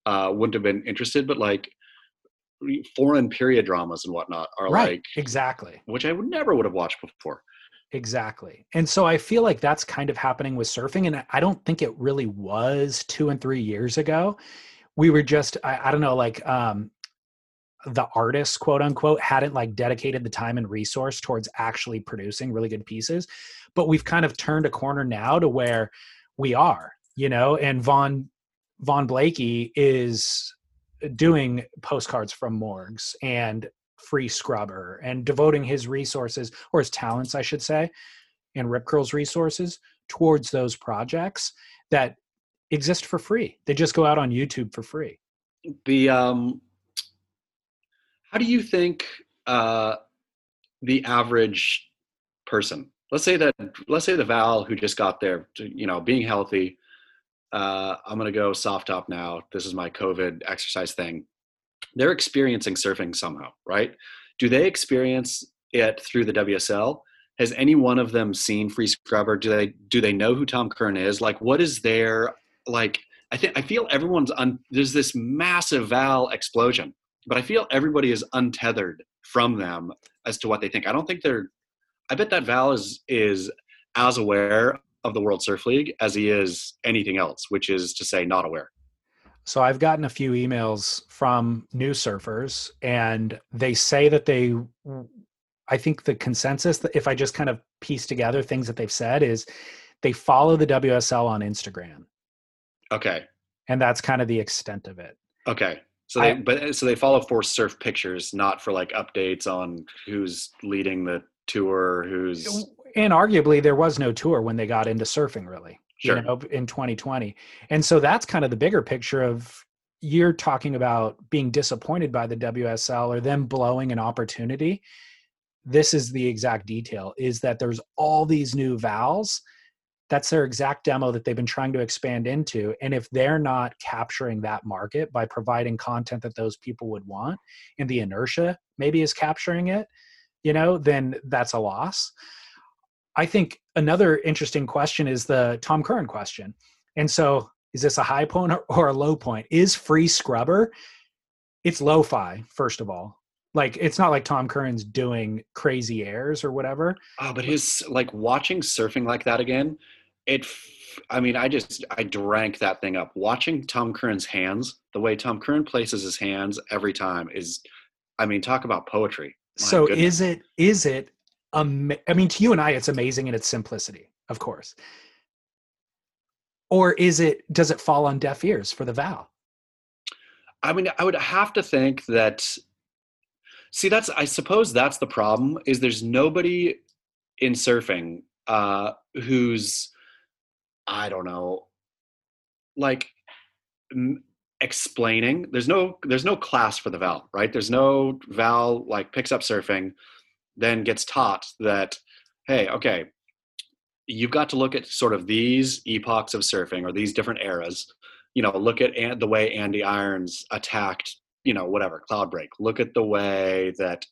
uh, wouldn't have been interested. But like foreign period dramas and whatnot are right, like exactly. which I would never would have watched before. Exactly. And so I feel like that's kind of happening with surfing. And I don't think it really was two and three years ago. We were just, I, I don't know, like um, the artists, quote unquote, hadn't like dedicated the time and resource towards actually producing really good pieces. But we've kind of turned a corner now to where we are, you know, and Vaughan Vaughan Blakey is doing postcards from morgues and free scrubber and devoting his resources or his talents i should say and rip curl's resources towards those projects that exist for free they just go out on youtube for free The um, how do you think uh, the average person, let's say that let's say the Val who just got there, you know, being healthy, uh, I'm gonna go soft top now. This is my COVID exercise thing. They're experiencing surfing somehow, right? Do they experience it through the WSL? Has any one of them seen Free Scrubber? Do they do they know who Tom Curren is? Like, what is their like? I think I feel everyone's un, there's this massive Val explosion, but I feel everybody is untethered from them as to what they think. I don't think they're. I bet that Val is is as aware of the World Surf League as he is anything else, which is to say, not aware. So i've gotten a few emails from new surfers and they say that they i think the consensus that if i just kind of piece together things that they've said is they follow the wsl on instagram. Okay, and that's kind of the extent of it. Okay. So they I- but uh, so they follow for surf pictures, not for like updates on who's leading the tour, who's and arguably there was no tour when they got into surfing really Sure. you know in 2020 and so that's kind of the bigger picture of you're talking about being disappointed by the wsl or them blowing an opportunity. This is the exact detail is that there's all these new vals that's their exact demo that they've been trying to expand into. And if they're not capturing that market by providing content that those people would want and the inertia maybe is capturing it you know then that's a loss I think another interesting question is the Tom Curren question. And so, is this a high point or, a low point? Is free scrubber? It's lo-fi, first of all. Like it's not like Tom Curren's doing crazy airs or whatever. Oh, but his like watching surfing like that again, it. I mean, I just I drank that thing up. Watching Tom Curren's hands, the way Tom Curren places his hands every time is, I mean, talk about poetry. My so goodness. is it is it I mean to you and I it's amazing in its simplicity, of course. or is it does it fall on deaf ears for the Val I mean, I would have to think that. See, that's I suppose that's the problem is there's nobody in surfing uh, who's I don't know, like m- explaining. There's no there's no class for the Val, right? There's no Val like picks up surfing, then gets taught that hey, okay, you've got to look at sort of these epochs of surfing or these different eras you know, look at An- the way Andy Irons attacked, you know, whatever Cloudbreak. Look at the way that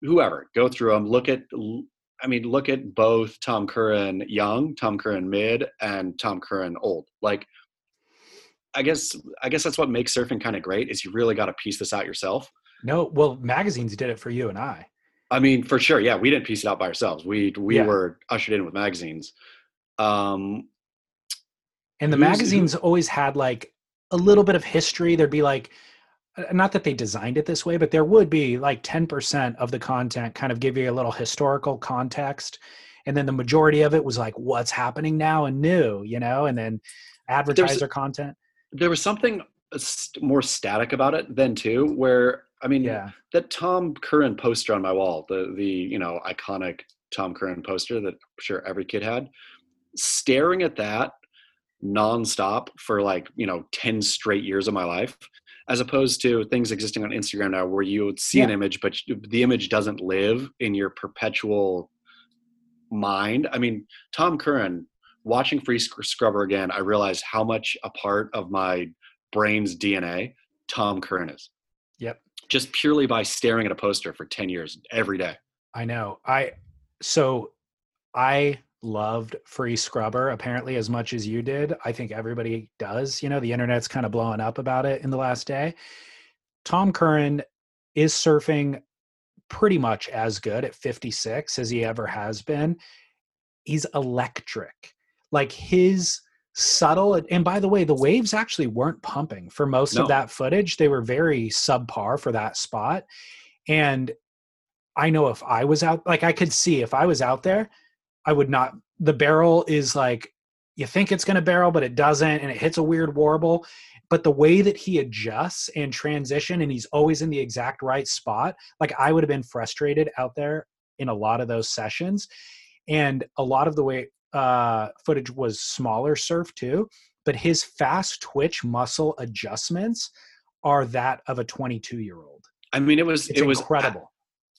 whoever go through them. Look at, I mean, look at both Tom Curren young, Tom Curren mid, and Tom Curren old. Like, I guess, I guess that's what makes surfing kind of great is you really got to piece this out yourself. no well magazines did it for you and i I mean, for sure, yeah, we didn't piece it out by ourselves. We we Yeah. were ushered in with magazines. Um, and the magazines always had like a little bit of history there'd be like uh, not that they designed it this way but there would be like 10% of the content kind of give you a little historical context and then the majority of it was like what's happening now and new you know and then advertiser content there was something uh, more static about it then too, where I mean, yeah that Tom Curren poster on my wall, the the you know iconic Tom Curren poster that I'm sure every kid had, staring at that nonstop for like you know ten straight years of my life, as opposed to things existing on Instagram now where you would see an image, but the image doesn't live in your perpetual mind. I mean, Tom Curren. Watching Free Scrubber again, I realized how much a part of my brain's DNA Tom Curren is just purely by staring at a poster for 10 years every day. I know. I so I loved Free Scrubber apparently as much as you did. I think everybody does. You know, the internet's kind of blowing up about it in the last day. Tom Curren is surfing pretty much as good at 56 as he ever has been. He's electric. Like his subtle and by the way the waves actually weren't pumping for most No. of that footage they were very subpar for that spot and I know if I was out, like I could see if I was out there, I would not. The barrel is like you think it's going to barrel, but it doesn't, and it hits a weird warble. But the way that he adjusts and transition, and he's always in the exact right spot, like I would have been frustrated out there in a lot of those sessions, and a lot of the way uh, footage was smaller surf too. But his fast twitch muscle adjustments are that of a 22 year old. I mean, it was It's it was incredible.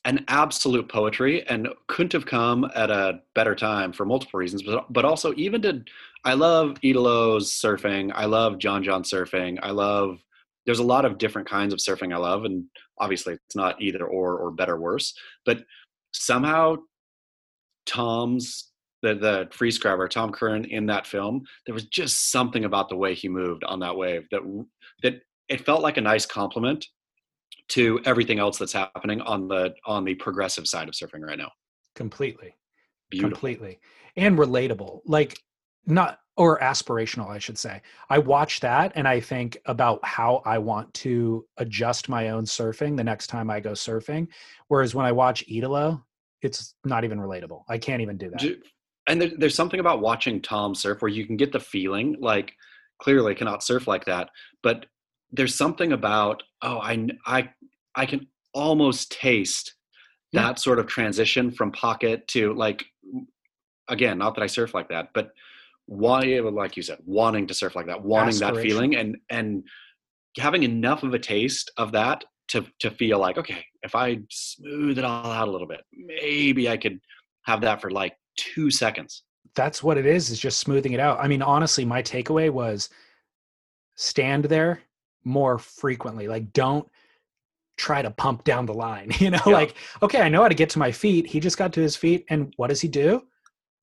an absolute poetry, and couldn't have come at a better time for multiple reasons. But but also even to, I love Italo's surfing. I love John John surfing. I love. There's a lot of different kinds of surfing I love, and obviously it's not either or or better or worse. But somehow, Tom's the the free scrubber Tom Curren in that film, there was just something about the way he moved on that wave that that it felt like a nice compliment to everything else that's happening on the on the progressive side of surfing right now. completely. Beautiful. completely and relatable like not or aspirational i should say i watch that and i think about how i want to adjust my own surfing the next time i go surfing whereas when i watch Italo it's not even relatable i can't even do that Do- And there, there's something about watching Tom surf where you can get the feeling like clearly cannot surf like that, but there's something about oh I I I can almost taste Yeah. that sort of transition from pocket to like again not that I surf like that, but why like you said wanting to surf like that, wanting that feeling and and having enough of a taste of that to to feel like okay if I smooth it all out a little bit maybe I could have that for like two seconds. that's what it is is just smoothing it out i mean honestly my takeaway was stand there more frequently like don't try to pump down the line (laughs) you know Yeah. like okay i know how to get to my feet he just got to his feet and what does he do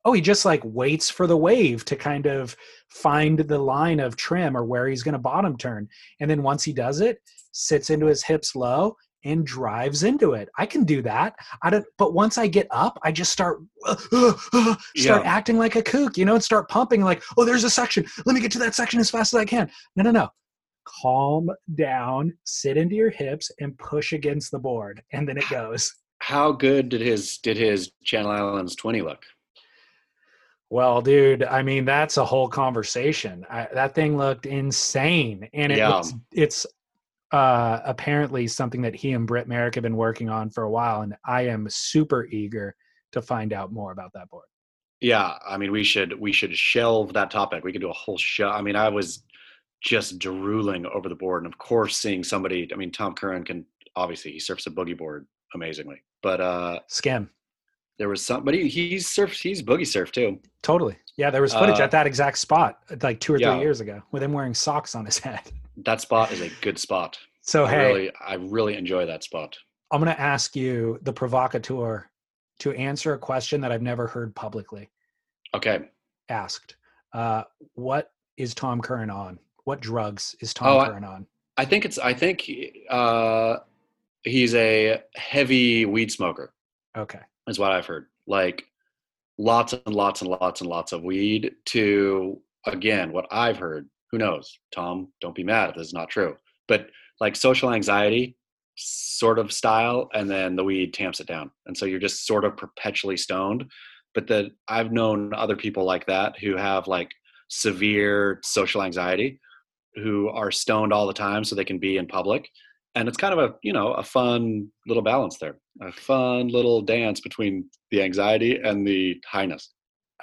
oh he just like waits for the wave to kind of find the line of trim or where he's going to bottom turn and then once he does it sits into his hips low and drives into it i can do that i don't but once i get up i just start (sighs) start Yeah. acting like a kook you know and start pumping like oh there's a section let me get to that section as fast as i can no no no calm down sit into your hips and push against the board and then it goes How good did his did his Channel Islands twenty look? Well, dude, I mean that's a whole conversation. I, that thing looked insane, and it Yeah. looks, it's uh, apparently something that he and Britt Merrick have been working on for a while, and I am super eager to find out more about that board. Yeah, I mean, we should we should shelve that topic. We could do a whole show. I mean, I was just drooling over the board, and of course, seeing somebody. I mean, Tom Curren can obviously he surfs a boogie board amazingly, but uh Skim, there was somebody he's surfed he's boogie surf too. totally. Yeah, there was footage Uh, at that exact spot like two or yeah. three years ago with him wearing socks on his (laughs) head. That spot is a good spot. So I hey, really I really enjoy that spot. I'm going to ask you, the provocateur, to answer a question that I've never heard publicly Okay, asked. Uh, what is Tom Curren on? What drugs is Tom Oh, I- Curren on? I think it's I think uh he's a heavy weed smoker. Okay. Is what I've heard. Like lots and lots and lots and lots of weed to again, what I've heard, who knows? Tom, don't be mad if this is not true. But like social anxiety sort of style and then the weed tamps it down. And so you're just sort of perpetually stoned. But that I've known other people like that who have like severe social anxiety who are stoned all the time so they can be in public and it's kind of a you know a fun little balance there a fun little dance between the anxiety and the highness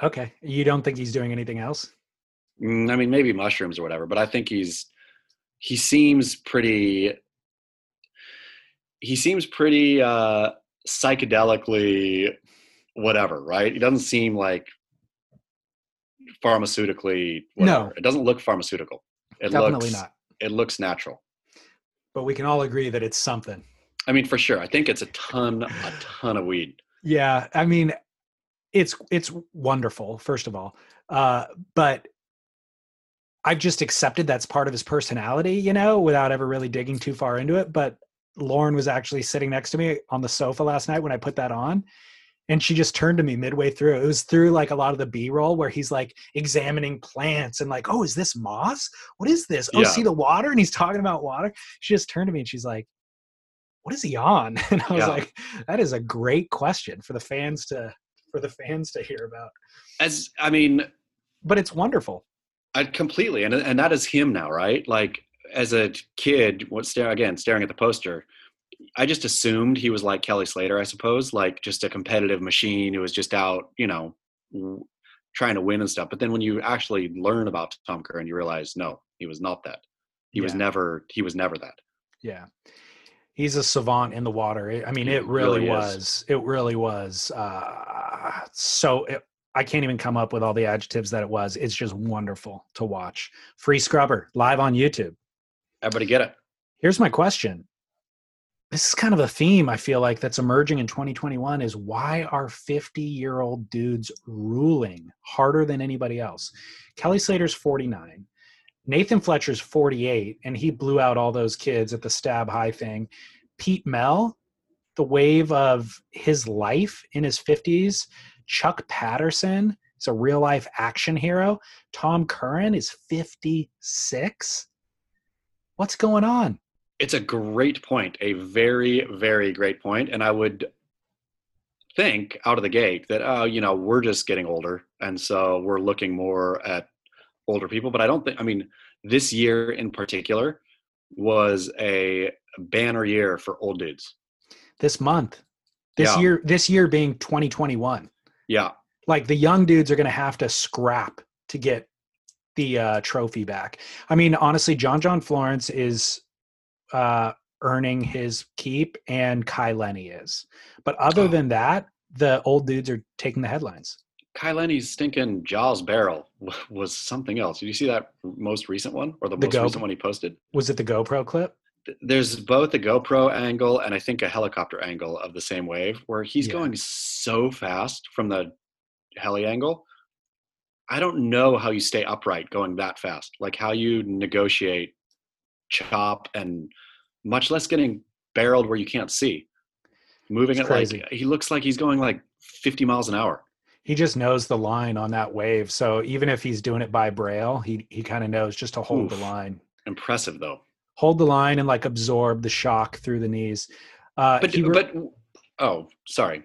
Okay. You don't think he's doing anything else? Mm, i mean maybe mushrooms or whatever but i think he's he seems pretty he seems pretty uh psychedelically whatever right he doesn't seem like pharmaceutically whatever. No. it doesn't look pharmaceutical it Definitely looks not. it looks natural But we can all agree that it's something. i mean for sure i think it's a ton a ton of weed Yeah. I mean, it's it's wonderful, first of all. Uh, but I've just accepted that's part of his personality, you know, without ever really digging too far into it. But Lauren was actually sitting next to me on the sofa last night when I put that on. And she just turned to me midway through. It was through like a lot of the B roll where he's like examining plants and like, oh, is this moss? What is this? Oh, Yeah. see the water? And he's talking about water. She just turned to me and she's like, what is he on? (laughs) And I was Yeah. like, that is a great question for the fans to for the fans to hear about. as i mean But it's wonderful. I completely, and and that is him now, right? Like as a kid, what stare again, staring at the poster, I just assumed he was like Kelly Slater, I suppose, like just a competitive machine who was just out, you know, w- trying to win and stuff. But then when you actually learn about Tom Curren, you realize no, he was not that. He was never. He was never that. Yeah. He's a savant in the water. I- I mean, it really, really was. It really was. Uh, so it, I can't even come up with all the adjectives that it was. It's just wonderful to watch. Free Scrubber live on YouTube. Everybody get it? Here's my question. This is kind of a theme I feel like that's emerging in 2021 is why are 50 year old dudes ruling harder than anybody else? Kelly Slater's 49. Nathan Fletcher's 48, and he blew out all those kids at the stab high thing. Pete Mel, the wave of his life in his 50s. Chuck Patterson is a real life action hero. Tom Curren is 56. What's going on? It's a great point, a very, very great point, and I would think out of the gate that oh, you know, we're just getting older, and so we're looking more at older people. But I don't think. I mean, this year in particular was a banner year for old dudes. This month, this Yeah. year, this year being 2021. Yeah, Like the young dudes are going to have to scrap to get the uh, trophy back. I mean, honestly, John John Florence is uh, earning his keep, and Kai Lenny is. But other Oh. than that, the old dudes are taking the headlines. Kai Lenny's stinking Jaws barrel was something else. Did you see that most recent one or the, The most Go- recent one he posted? Was it the GoPro clip? There's both a GoPro angle and I think a helicopter angle of the same wave where he's Yeah. going so fast from the heli angle. I don't know how you stay upright going that fast. Like how you negotiate chop and much less getting barreled where you can't see. Moving It's it crazy. like he looks like he's going like 50 miles an hour. He just knows the line on that wave. So even if he's doing it by braille, he he kind of knows just to hold the line. Impressive though. hold the line and like absorb the shock through the knees. Uh, But re- but oh, sorry.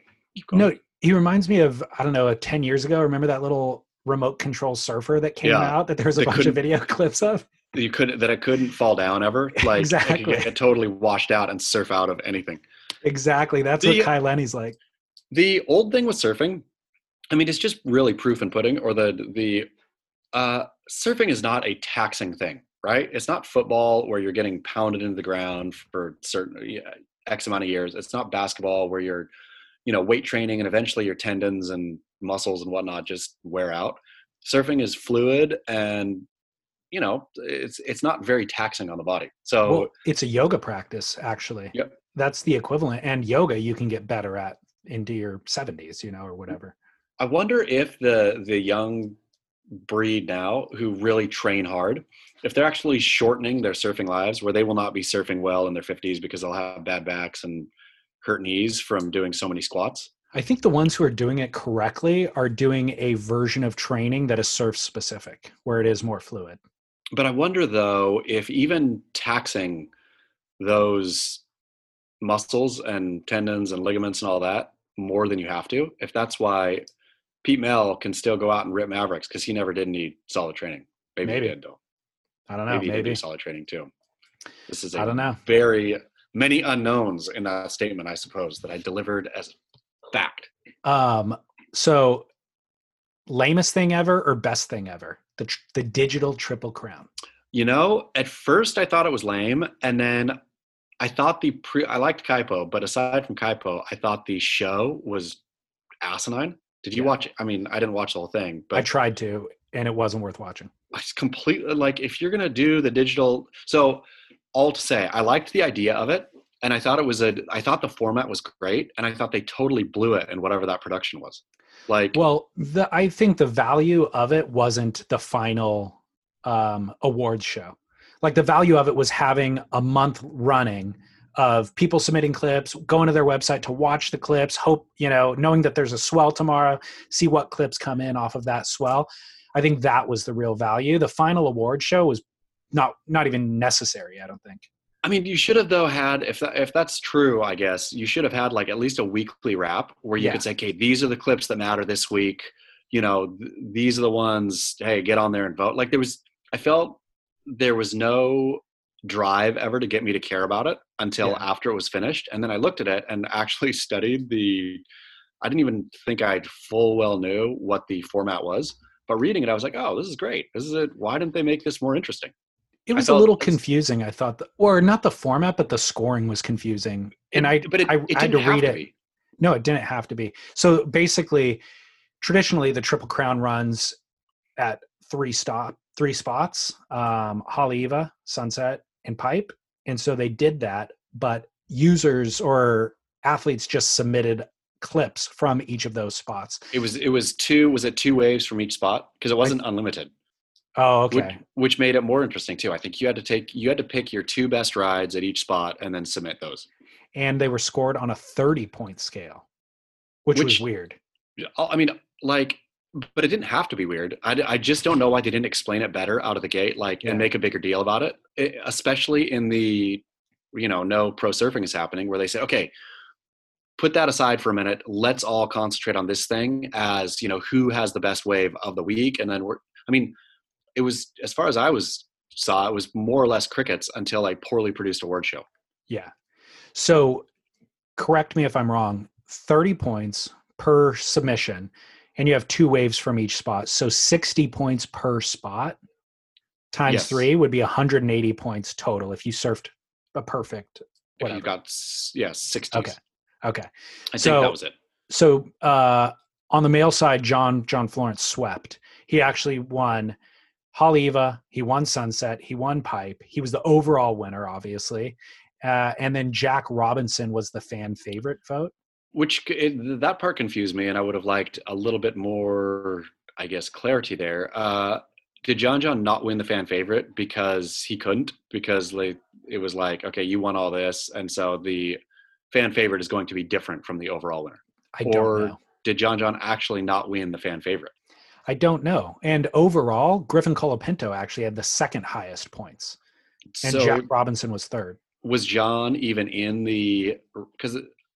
No, he reminds me of I don't know, ten years ago. Remember that little remote control surfer that came Yeah. out that there's a They bunch of video (laughs) clips of. You couldn't that I couldn't fall down ever. (laughs) Like I could get totally washed out and surf out of anything. Exactly. That's The- what Kai Lenny's like. The old thing with surfing, I mean, it's just really proof and pudding, or the the uh, surfing is not a taxing thing, right? It's not football where you're getting pounded into the ground for certain yeah, x amount of years. It's not basketball where you're, you know, weight training and eventually your tendons and muscles and whatnot just wear out. Surfing is fluid and you know it's it's not very taxing on the body. So Well, it's a yoga practice, actually. Yep. That's the equivalent. And yoga you can get better at into your 70s, you know, or hmm. whatever. I wonder if the the young breed now who really train hard, if they're actually shortening their surfing lives, where they will not be surfing well in their fifties because they'll have bad backs and hurt knees from doing so many squats. I think the ones who are doing it correctly are doing a version of training that is surf specific, where it is more fluid. But I wonder though if even taxing those muscles and tendons and ligaments and all that more than you have to, if that's why Pete Mel can still go out and rip Mavericks because he never did need solid training. Maybe, Maybe. he did though. I don't know. maybe, he did do solid training too. This is a I don't know. very many unknowns in that statement, I suppose, that I delivered as fact. Um, so lamest thing ever or best thing ever? The the digital triple crown. You know, at first I thought it was lame, and then I thought the pre I liked Kaipo, but aside from Kaipo, I thought the show was asinine. Did you Yeah. watch? I mean, I didn't watch the whole thing, but I tried to, and it wasn't worth watching. it's completely like if you're gonna do the digital so all to say i liked the idea of it and i thought it was a i thought the format was great and i thought they totally blew it in whatever that production was like Well, the I think the value of it wasn't the final um, awards show. Like the value of it was having a month running of people submitting clips, going to their website to watch the clips, hope you know, knowing that there's a swell tomorrow, see what clips come in off of that swell. I think that was the real value. The final award show was not not even necessary. I don't think. I mean you should have though had if that if that's true i guess you should have had like at least a weekly wrap where you Yeah. could say okay these are the clips that matter this week. You know th- these are the ones hey get on there and vote. Like there was i felt there was no drive ever to get me to care about it until Yeah. after it was finished and then i looked at it and (laughs) actually studied the i didn't even think i full well knew what the format was but reading it i was like oh this is great. This is it. Why didn't they make this more interesting It was a little confusing. I thought, the, or not the format, but the scoring was confusing, and I but it, I, it I had to read have it. No, it didn't have to be. So basically, traditionally, the Triple Crown runs at three stop, three spots: um, Haleiwa, Sunset, and Pipe. And so they did that, but users or athletes just submitted clips from each of those spots. It was it was two was it two waves from each spot because it wasn't unlimited, Oh, which, okay. which made it more interesting too. I think you had to take you had to pick your two best rides at each spot and then submit those. And they were scored on a thirty-point scale, which, was Which- weird. Oh, I mean, like, but it didn't have to be weird. I, I just don't know why they didn't explain it better out of the gate, like, Yeah. and make a bigger deal about it, it, especially in the, you know, no pro surfing is happening where they say, okay, put that aside for a minute. Let's all concentrate on this thing as you know who has the best wave of the week, and then we're. I mean, it was as far as I was saw, it was more or less crickets until a poorly produced award show. Yeah. So correct me if I'm wrong. 30 points per submission, and you have two waves from each spot. So 60 points per spot times Yes. three would be 180 points total if you surfed a perfect. If Whatever. you got yeah 60. Okay. Okay. I think So- that was it. So uh, on the male side, John John Florence swept. He actually won Haleiwa. He won Sunset. He won Pipe. He was the overall winner, obviously. Uh, and then Jack Robinson was the fan favorite vote. which it, that part confused me and i would have liked a little bit more i guess clarity there uh did john john not win the fan favorite because he couldn't because like it was like okay you won all this and so the fan favorite is going to be different from the overall winner I Or- don't know. did john john actually not win the fan favorite I don't know. And overall, Griffin Colapinto actually had the second highest points, and so Jack Robinson was third. was john even in the because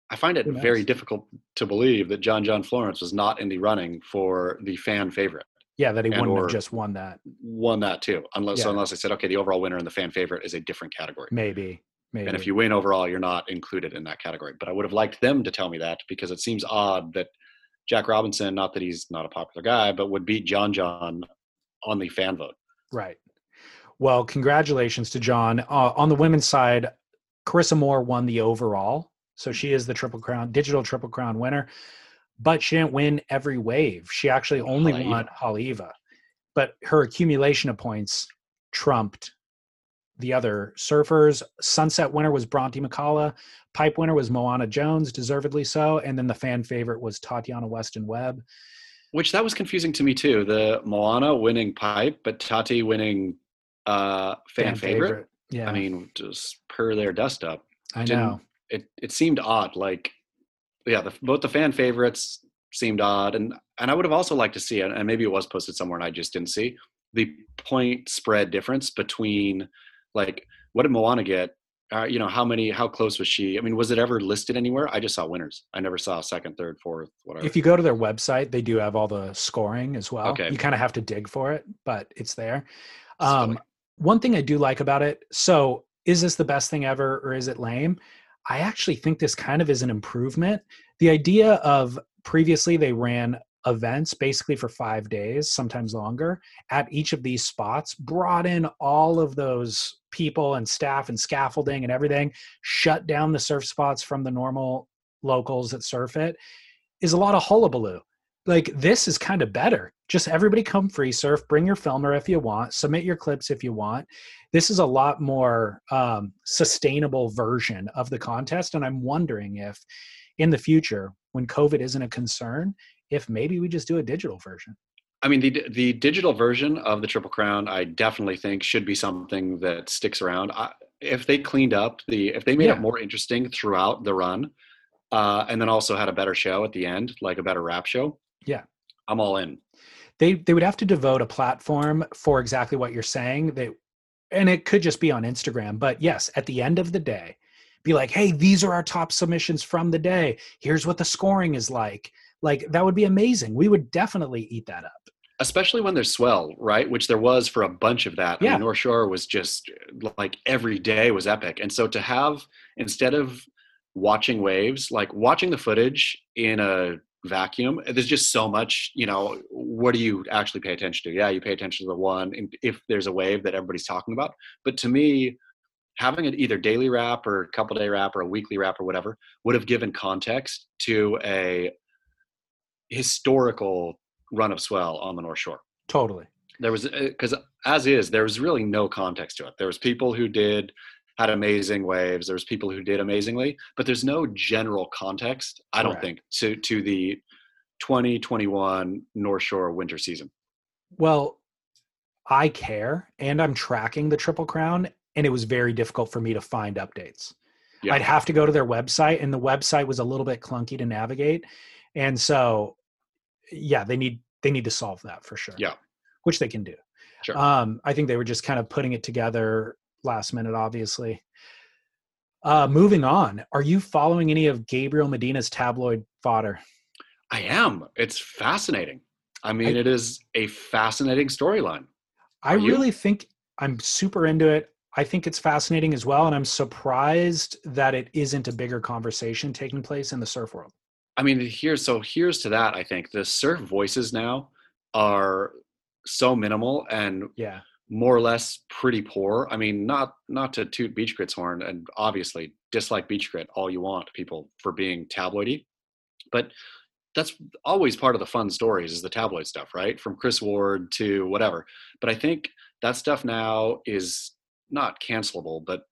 i find it very difficult to believe that john john florence was not in the running for the fan favorite Yeah, that he wouldn't have just won that. won that too. Unless so unless I said, okay, the overall winner and the fan favorite is a different category. Maybe. Maybe. And if you win overall, you're not included in that category. But I would have liked them to tell me that because it seems odd that Jack Robinson, not that he's not a popular guy, but would beat John John on the fan vote. Right. Well, congratulations to John. Uh, on the women's side, Carissa Moore won the overall. So she is the Triple Crown, digital Triple Crown winner. But she didn't win every wave. She actually only won Haleiwa. But her accumulation of points trumped the other surfers. Sunset winner was Bronte Macaulay. Pipe winner was Moana Jones, deservedly so. And then the fan favorite was Tatiana Weston Webb. Which that was confusing to me too. The Moana winning pipe, but Tati winning uh fan, favorite. Yeah. I mean, just per their dust up. I didn't- know. It it seemed odd. Like yeah, the, both the fan favorites seemed odd, and and I would have also liked to see it, and maybe it was posted somewhere and I just didn't see the point spread difference between like what did Moana get? Uh, you know, how many? How close was she? I mean, was it ever listed anywhere? I just saw winners. I never saw second, third, fourth, whatever. If you go to their website, they do have all the scoring as well. Okay. You kind of have to dig for it, but it's there. Um, one thing I do like about it so, is this the best thing ever or is it lame? I actually think this kind of is an improvement. The idea of previously they ran events basically for five days, sometimes longer, at each of these spots, brought in all of those people and staff and scaffolding and everything, shut down the surf spots from the normal locals that surf it, is a lot of hullabaloo. Like this is kind of better. Just everybody come free surf, bring your filmer if you want, submit your clips if you want. This is a lot more um, sustainable version of the contest. And I'm wondering if in the future, when COVID isn't a concern, if maybe we just do a digital version. I mean, the the digital version of the Triple Crown, I definitely think should be something that sticks around. I, if they cleaned up the, if they made Yeah. it more interesting throughout the run, uh, and then also had a better show at the end, like a better wrap show. Yeah. I'm all in. They they would have to devote a platform for exactly what you're saying. They and it could just be on Instagram, but yes, at the end of the day, be like, hey, these are our top submissions from the day. Here's what the scoring is like. Like that would be amazing. We would definitely eat that up. especially when there's swell, right? Which there was for a bunch of that. I Yeah. mean, North Shore was just like every day was epic. And so to have instead of watching waves, like watching the footage in a vacuum, there's just so much, you know, what do you actually pay attention to? Yeah, you pay attention to the one if there's a wave that everybody's talking about. But to me, having it either daily wrap or couple day wrap or a weekly wrap or whatever would have given context to a historical run of swell on the North Shore. Totally. There was uh, because as is, there was really no context to it. There was people who did had amazing waves. There was people who did amazingly, but there's no general context. I don't think to to the 2021 North Shore winter season. Well, I care and I'm tracking the Triple Crown, and it was very difficult for me to find updates. Yeah. I'd have to go to their website, and the website was a little bit clunky to navigate. And so, yeah, they need they need to solve that for sure. Yeah. which they can do. Sure. Um, I think they were just kind of putting it together last minute, obviously. Uh, moving on, are you following any of Gabriel Medina's tabloid fodder? I am. It's fascinating. I mean, I- it is a fascinating storyline. I you? really think I'm super into it. I think it's fascinating as well, and I'm surprised that it isn't a bigger conversation taking place in the surf world. I mean, here's so here's to that. I think the surf voices now are so minimal and Yeah, more or less pretty poor. I mean, not not to toot Beach Grit's horn, and obviously dislike Beach Grit all you want, people for being tabloidy, but that's always part of the fun stories is the tabloid stuff, right? From Chris Ward to whatever. But I think that stuff now is not cancelable, but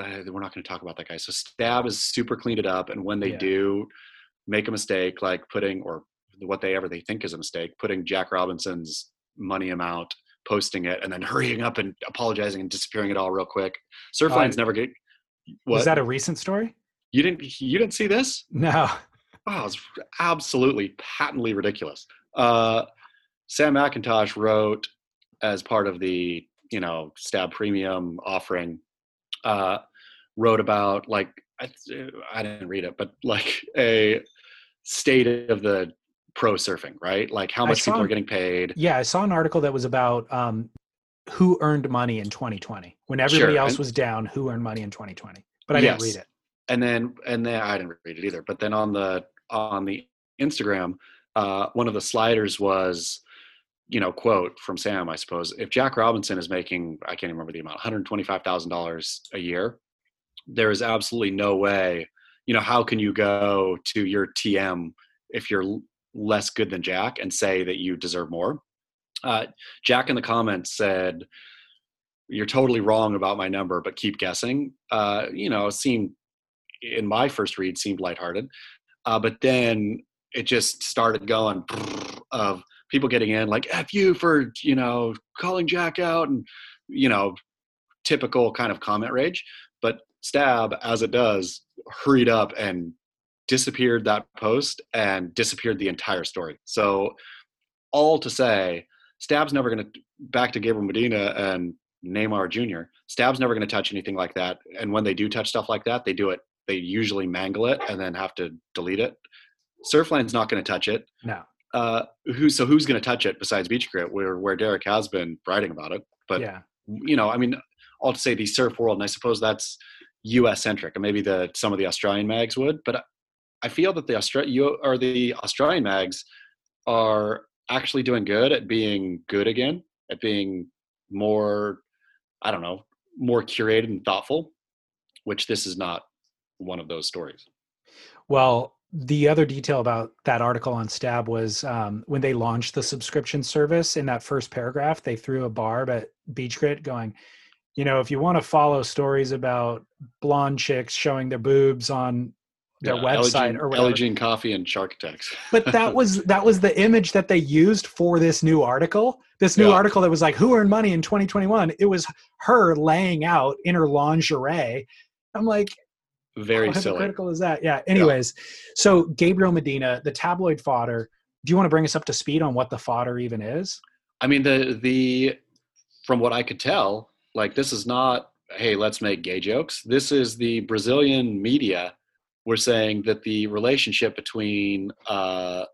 uh, we're not going to talk about that guy. So Stab has super cleaned it up, and when they Yeah. do make a mistake, like putting or what they ever they think is a mistake, putting Jack Robinson's money amount, posting it, and then (laughs) hurrying up and apologizing and disappearing it all real quick. Surfline's never get. What? was that a recent story? you didn't you didn't see this? No. Wow, it's absolutely patently ridiculous. Uh, Sam McIntosh wrote as part of the you know Stab Premium offering, uh, wrote about like I, I didn't read it, but like a state of the pro surfing, right? Like how much people are getting paid. Yeah, I saw an article that was about um, who earned money in 2020 when everybody Sure, else and- was down. Who earned money in 2020? But I didn't read it. and then and then I didn't read it either. But then on the on the Instagram, uh, one of the sliders was, you know, quote from Sam, I suppose. If Jack Robinson is making, I can't remember the amount, one hundred twenty five thousand dollars a year, there is absolutely no way. You know, how can you go to your TM if you're less good than Jack and say that you deserve more? Uh, Jack in the comments said, "You're totally wrong about my number, but keep guessing." Uh, you know, seemed in my first read seemed lighthearted, uh, but then it just started going of people getting in like "f you" for you know calling Jack out and you know typical kind of comment rage. But Stab, as it does, hurried up and disappeared that post and disappeared the entire story. So all to say, Stab's never going to back to Gabriel Medina and Neymar Jr. Stab's never going to touch anything like that. And when they do touch stuff like that, they do it. They usually mangle it and then have to delete it. Surfline's not going to touch it. No. Uh, who so who's going to touch it besides Beach Grit, where where Derek has been writing about it? But yeah. you know, I mean, all to say the surf world, and I suppose that's U.S. centric, and maybe the some of the Australian mags would, but I feel that the Austra- you or the Australian mags are actually doing good at being good again, at being more, I don't know, more curated and thoughtful, which this is not one of those stories. Well, the other detail about that article on Stab was um, when they launched the subscription service. In that first paragraph, they threw a barb at Beach Grit, going, "You know, if you want to follow stories about blonde chicks showing their boobs on their Yeah, website Elgin- or whatever." Elgin Coffee and Shark Attacks. (laughs) but that was that was the image that they used for this new article this new Yeah. article that was like who earned money in 2021 it was her laying out in her lingerie i'm like very how silly. hypocritical is that yeah anyways so gabriel medina the tabloid fodder do you want to bring us up to speed on what the fodder even is I mean, the the from what I could tell, like this is not hey, let's make gay jokes. This is the Brazilian media were saying that the relationship between uh,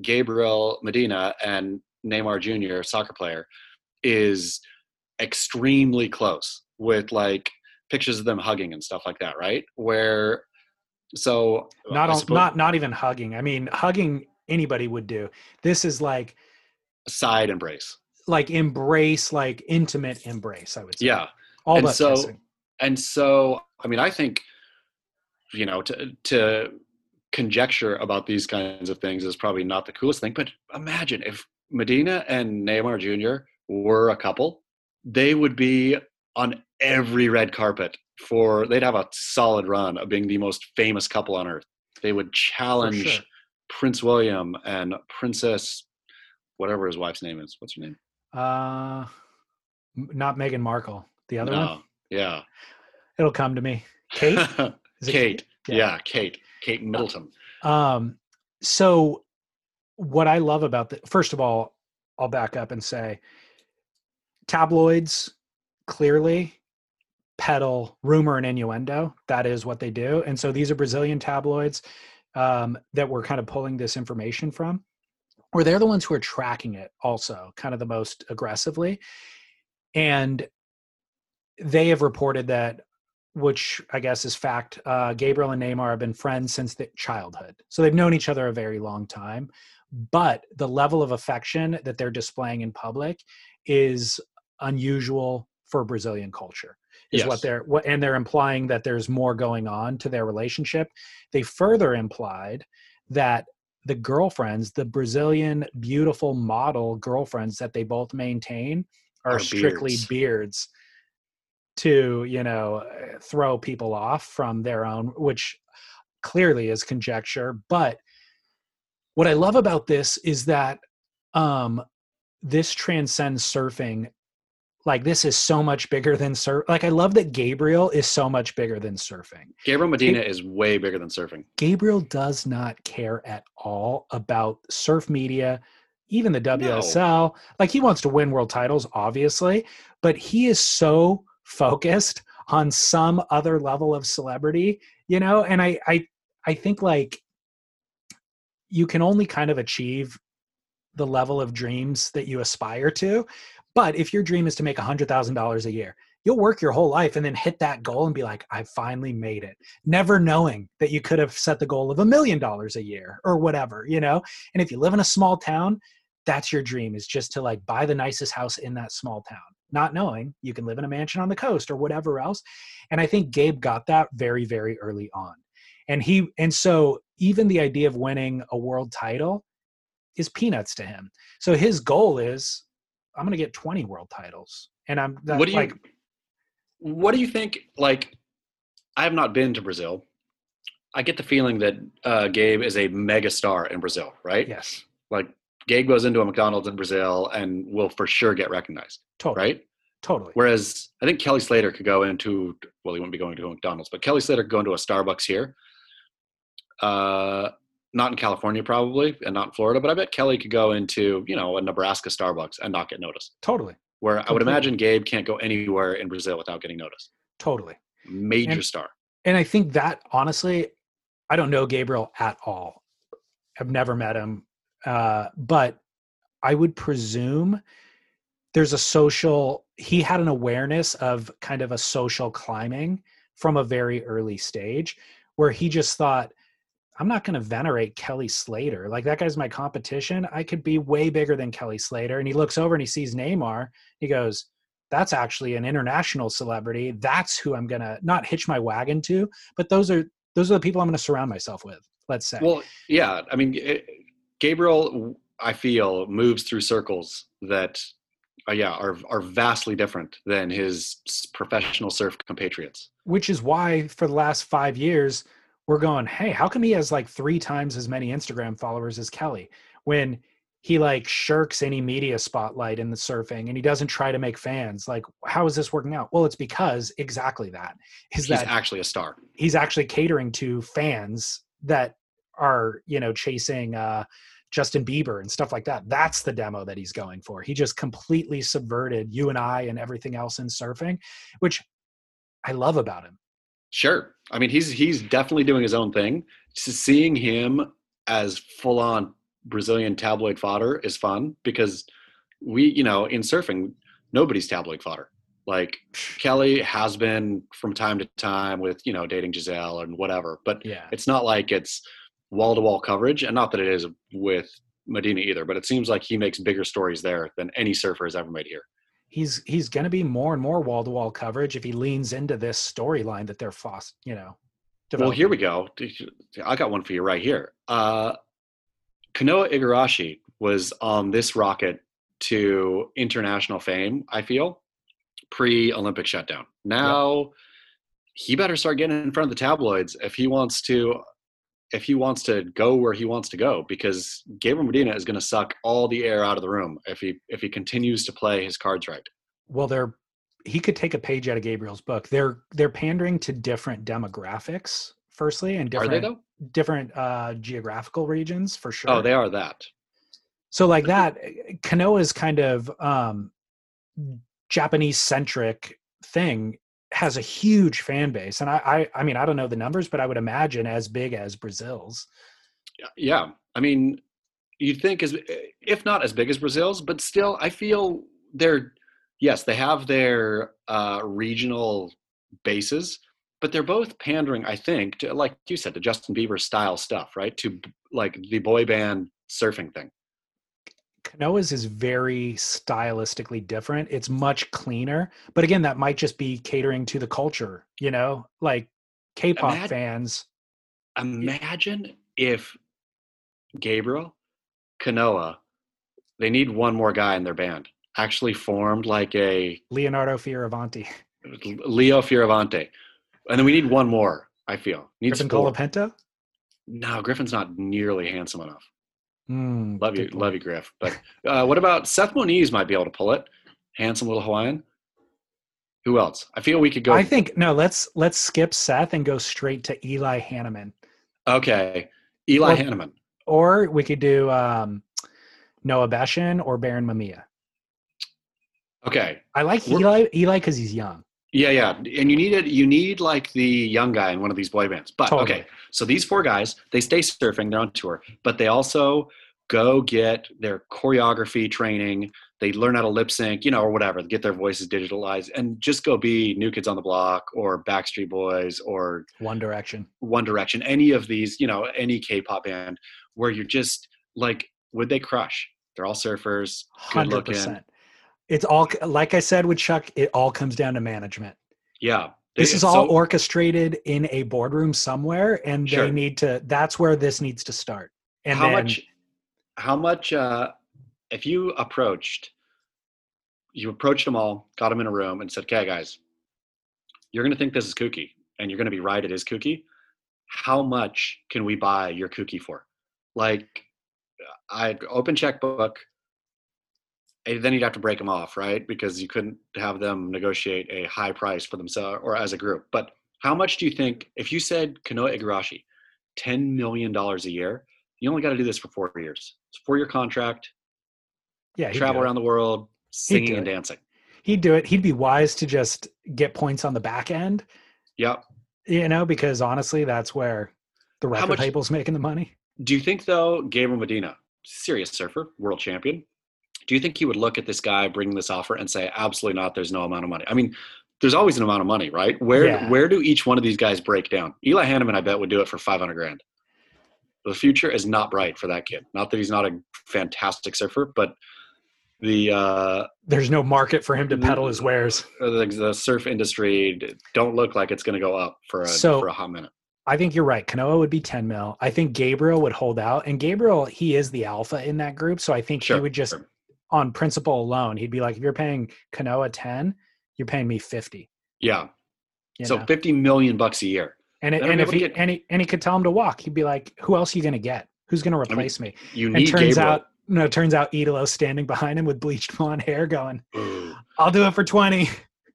Gabriel Medina and Neymar Jr., soccer player, is extremely close with like pictures of them hugging and stuff like that, right? Where so not on, suppose- not not even hugging i mean hugging anybody would do this is like side embrace. Like embrace like intimate embrace i would say Yeah. all and so- kissing. and so i mean i think you know to to conjecture about these kinds of things is probably not the coolest thing but imagine if medina and neymar jr were a couple they would be on every red carpet for they'd have a solid run of being the most famous couple on earth they would challenge sure. prince william and princess whatever his wife's name is what's her name Uh, not Meghan Markle. The other one. no yeah It'll come to me. Kate. (laughs) Is it kate Yeah. yeah kate kate middleton Um. So, what I love about the first of all, I'll back up and say, tabloids clearly peddle rumor and innuendo. That is what they do, and so these are Brazilian tabloids um, that we're kind of pulling this information from, or they're the ones who are tracking it also, kind of the most aggressively, and they have reported that which I guess is fact. Uh, Gabriel and Neymar have been friends since the childhood, so they've known each other a very long time. But the level of affection that they're displaying in public is unusual for Brazilian culture. Is Yes. what they're what, and they're implying that there's more going on to their relationship. They further implied that the girlfriends, the Brazilian beautiful model girlfriends that they both maintain, are Are strictly beards. beards to you know throw people off from their own which clearly is conjecture but what i love about this is that um this transcends surfing like this is so much bigger than surf like i love that gabriel is so much bigger than surfing Gabriel Medina is way bigger than surfing. gabriel does not care at all about surf media even the wsl like he wants to win world titles obviously but he is so focused on some other level of celebrity you know and i i i think like you can only kind of achieve the level of dreams that you aspire to. But if your dream is to make $100,000 a year, you'll work your whole life and then hit that goal and be like, I finally made it, never knowing that you could have set the goal of a million dollars a year or whatever, you know? And if you live in a small town, that's your dream is just to like buy the nicest house in that small town, not knowing you can live in a mansion on the coast or whatever else. And I think Gabe got that very, very early on. And he, and so even the idea of winning a world title is peanuts to him. So his goal is, I'm going to get 20 world titles. And I'm that, what do you like, what do you think like i have not been to brazil i get the feeling that uh, gabe is a mega star in brazil right yes, like gabe goes into a mcdonald's in brazil and will for sure get recognized totally. right Totally. whereas i think kelly slater could go into well he wouldn't be going to a mcdonald's but kelly slater could go into a starbucks here uh not in california probably and not in florida but i bet kelly could go into you know a nebraska starbucks and not get noticed Totally. where i would imagine gabe can't go anywhere in brazil without getting noticed Totally. major And- star and I think that honestly, I don't know Gabriel at all. I've never met him, uh, but I would presume there's a social. He had an awareness of kind of a social climbing from a very early stage, where he just thought, "I'm not going to venerate Kelly Slater. Like that guy's my competition. I could be way bigger than Kelly Slater." And he looks over and he sees Neymar. He goes, that's actually an international celebrity. That's who I'm gonna not hitch my wagon to, but those are those are the people I'm gonna surround myself with. Let's say. Well, yeah. I mean, it, Gabriel, I feel, moves through circles that, uh, yeah, are are vastly different than his professional surf compatriots. which is why for the last five years we're going, hey, how come he has like three times as many Instagram followers as Kelly when he like shirks any media spotlight in the surfing and he doesn't try to make fans? Like, how is this working out? Well, it's because exactly that is that He's that actually a star. he's actually catering to fans that are you know chasing uh Justin Bieber and stuff like that. That's the demo that he's going for. He just completely subverted you and I and everything else in surfing, which I love about him. Sure. I mean, he's he's definitely doing his own thing. Just seeing him as full on Brazilian tabloid fodder is fun because we, you know, in surfing, nobody's tabloid fodder. Like (sighs) Kelly has been from time to time with, you know, dating Gisele and whatever, but Yeah. it's not like it's wall to wall coverage, and not that it is with Medina either. But it seems like he makes bigger stories there than any surfer has ever made here. He's he's going to be more and more wall to wall coverage if he leans into this storyline that they're fos, you know. Well, here we go. I got one for you right here. Uh, Kanoa Igarashi was on this rocket to international fame. I feel pre-Olympic shutdown. Now he better start getting in front of the tabloids if he wants to. If he wants to go where he wants to go, because Gabriel Medina is going to suck all the air out of the room if he if he continues to play his cards right. well they're he could take a page out of gabriel's book they're they're pandering to different demographics firstly and different different uh geographical regions for sure Oh, they are that. so like that kanoa is kind of um japanese centric thing has a huge fan base and I, I i mean i don't know the numbers but i would imagine as big as brazil's Yeah, I mean, you'd think as if not as big as Brazil's, but still, I feel they're yes, they have their uh, regional bases, but they're both pandering, I think, to, like you said, to Justin Bieber style stuff, right? To like the boy band surfing thing. Kanoa's is very stylistically different. It's much cleaner. But again, that might just be catering to the culture, you know, like K-pop fans. Imagine if Gabriel, Kanoa, they need one more guy in their band, actually formed like a Leonardo Fioravanti, Leo Fioravanti. And then we need one more, I feel. Needs Griffin. Colapinto. No, Griffin's not nearly handsome enough. Mm, Love you, point. love you, Griff. But uh, what about Seth Moniz might be able to pull it. Handsome little Hawaiian. Who else? I feel we could go. I think no. Let's let's skip Seth and go straight to Eli Hanneman, okay, Eli Or- Hanneman. or we could do um, Noah Beschen or Baron Mamiya. Okay, I like We're- Eli Eli because he's young. Yeah, yeah, and you need it. You need like the young guy in one of these boy bands. But Totally. okay, so these four guys, they stay surfing. They're on tour, but they also go get their choreography training. They learn how to lip sync, you know, or whatever. Get their voices digitalized, and just go be New Kids on the Block or Backstreet Boys or One Direction. One Direction. Any of these, you know, any K-pop band where you're just like, would they crush? They're all surfers, good Hundred looking. It's all like I said with Chuck. It all comes down to management. Yeah, This is all so- orchestrated in a boardroom somewhere, and Sure. they need to. That's where this needs to start. And how then, much how much uh if you approached you approached them all got them in a room and said okay guys you're going to think this is kooky and you're going to be right it is kooky how much can we buy your kooky for like i open checkbook Eh, then you'd have to break them off right because you couldn't have them negotiate a high price for themselves or as a group but how much do you think if you said kanoa igarashi $10 million a year you only got to do this for four years. It's a four year contract, Yeah, travel it. around the world, singing and dancing. He'd do it. He'd be wise to just get points on the back end, Yep. you know, because honestly, that's where the record much- label's making the money. Do you think, though, Gabriel Medina, serious surfer, world champion, do you think he would look at this guy bringing this offer and say, absolutely not, there's no amount of money? I mean, there's always an amount of money, right? Where Yeah. where do each one of these guys break down? Eli Hanneman, I bet, would do it for 500 grand. The future is not bright for that kid. Not that he's not a fantastic surfer, but the uh, There's no market for him to peddle his wares. the, the surf industry don't look like it's going to go up for a So- for a hot minute. I think you're right. Kanoa would be 10 mil. I think Gabriel would hold out. And Gabriel, he is the alpha in that group. So I think Sure, he would just, sure. On principle alone, he'd be like, if you're paying Kanoa 10, you're paying me 50. Yeah. you So know? 50 million bucks a year. and, it, and if he, get- and, he, and he could tell him to walk, he'd be like, who else are you going to get? Who's going to replace me? You And need turns Gabriel. out, no, it turns out Italo standing behind him with bleached blonde hair going, Ooh, I'll do it for 20.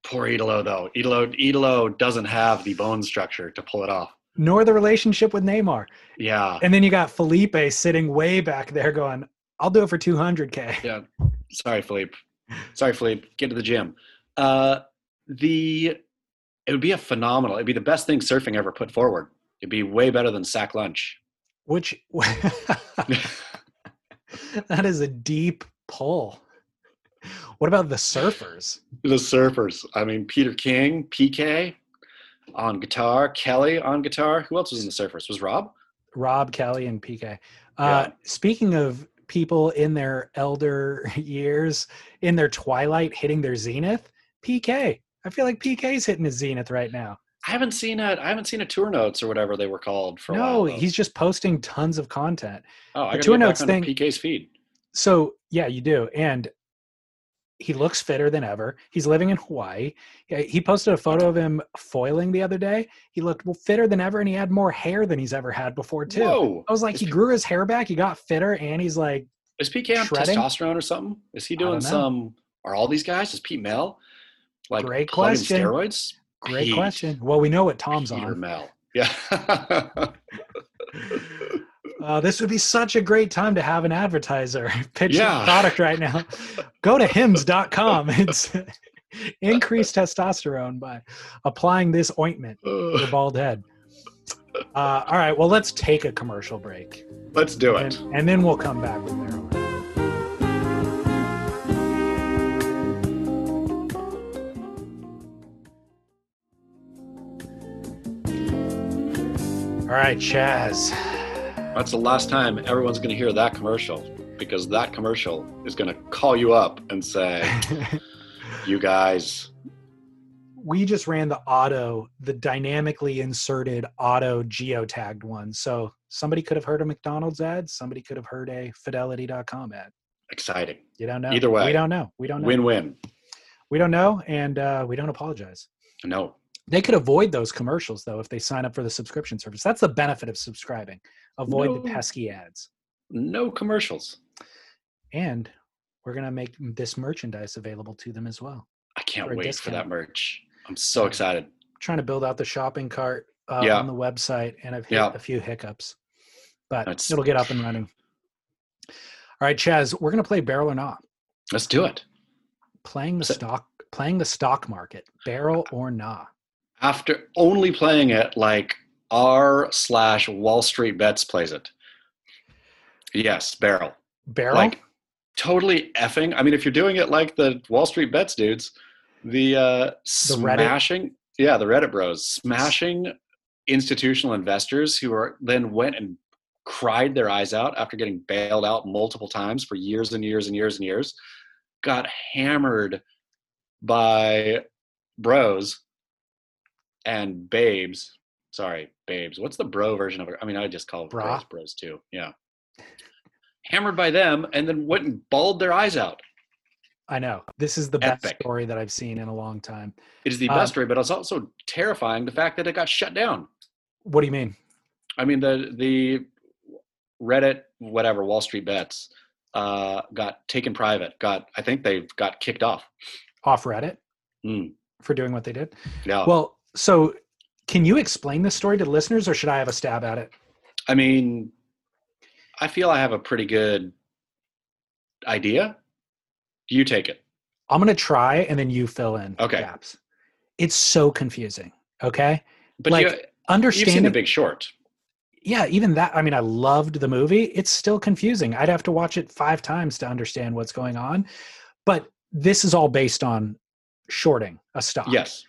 poor Italo though. Italo Italo doesn't have the bone structure to pull it off. Nor the relationship with Neymar. Yeah. And then you got Felipe sitting way back there going, I'll do it for 200K. Yeah. Sorry, Philippe. Sorry, Philippe. Get to the gym. Uh, the it would be a phenomenal. It'd be the best thing surfing ever put forward. It'd be way better than sack lunch. Which (laughs) that is a deep pull. What about the surfers? the surfers. I mean, Peter King, PK on guitar, Kelly on guitar. Who else was in the surfers? Was Rob? Rob, Kelly, and PK. Uh, Yeah. Speaking of people in their elder (laughs) years, in their twilight, hitting their zenith, PK. I feel like PK's hitting his zenith right now. I haven't seen a I haven't seen a tour notes or whatever they were called for a No, he's just posting tons of content. oh, I gotta tour notes thing- PK's feed. So yeah, you do, and he looks fitter than ever. He's living in Hawaii. He posted a photo of him foiling the other day. He looked fitter than ever, and he had more hair than he's ever had before too. Whoa! I was like, he grew his hair back. He got fitter, and he's like, Is PK on testosterone or something? Is he doing some? Are all these guys? Is Pete Mel like Great question. steroids? great Pete. question. Well, we know what Tom's Peter on. Mel. Yeah. (laughs) Uh, this would be such a great time to have an advertiser (laughs) pitch Yeah. the product right now. (laughs) Go to hims.com. (laughs) It's increased testosterone by applying this ointment to your bald head. Uh, all right, well, let's take a commercial break. Let's do And, it. and then we'll come back with Marilyn. All right, Chas. That's the last time everyone's going to hear that commercial because that commercial is going to call you up and say, (laughs) "You guys, we just ran the auto, the dynamically inserted auto geotagged one. So somebody could have heard a McDonald's ad, somebody could have heard a fidelity.com ad. exciting, You don't know. Either way. We don't know. We don't know. win-win." We don't know, and uh, we don't apologize. No, They could avoid those commercials though if they sign up for the subscription service. That's the benefit of subscribing. Avoid the pesky ads. no commercials. And we're gonna make this merchandise available to them as well. I can't wait for that merch. I'm so excited. trying to build out the shopping cart uh, Yeah. on the website, and I've hit Yeah. a few hiccups, but That's- it'll get up and running. All right, Chas, we're gonna play Barrel or Not. Let's do it. Playing the So- stock playing the stock market, barrel or nah? After only playing it like r slash Wall Street Bets plays it. Yes, barrel. Barrel. Like totally effing. I mean, if you're doing it like the Wall Street Bets dudes, the uh, Reddit- smashing, yeah, the Reddit bros smashing institutional investors who are then went and cried their eyes out after getting bailed out multiple times for years and years and years and years, got hammered by bros and babes. Sorry, babes. What's the bro version of it? I mean, I just call Bra. bros bros too. Yeah. Hammered by them and then went and bawled their eyes out. I know. This is the best story that I've seen in a long time. It is the Um, best story, but it's also terrifying the fact that it got shut down. What do you mean? I mean, the the Reddit, whatever, Wall Street Bets, uh, got taken private. Got I think they got kicked off. Off Reddit Mm, for doing what they did? yeah. Well, so can you explain this story to listeners or should I have a stab at it? I mean, I feel I have a pretty good idea. You take it. I'm going to try and then you fill in Okay. gaps. It's so confusing. Okay. But Like, you, you've seen Understanding. The Big Short. yeah, even that. I mean, I loved the movie. It's still confusing. I'd have to watch it five times to understand what's going on. But this is all based on shorting a stock. Yes.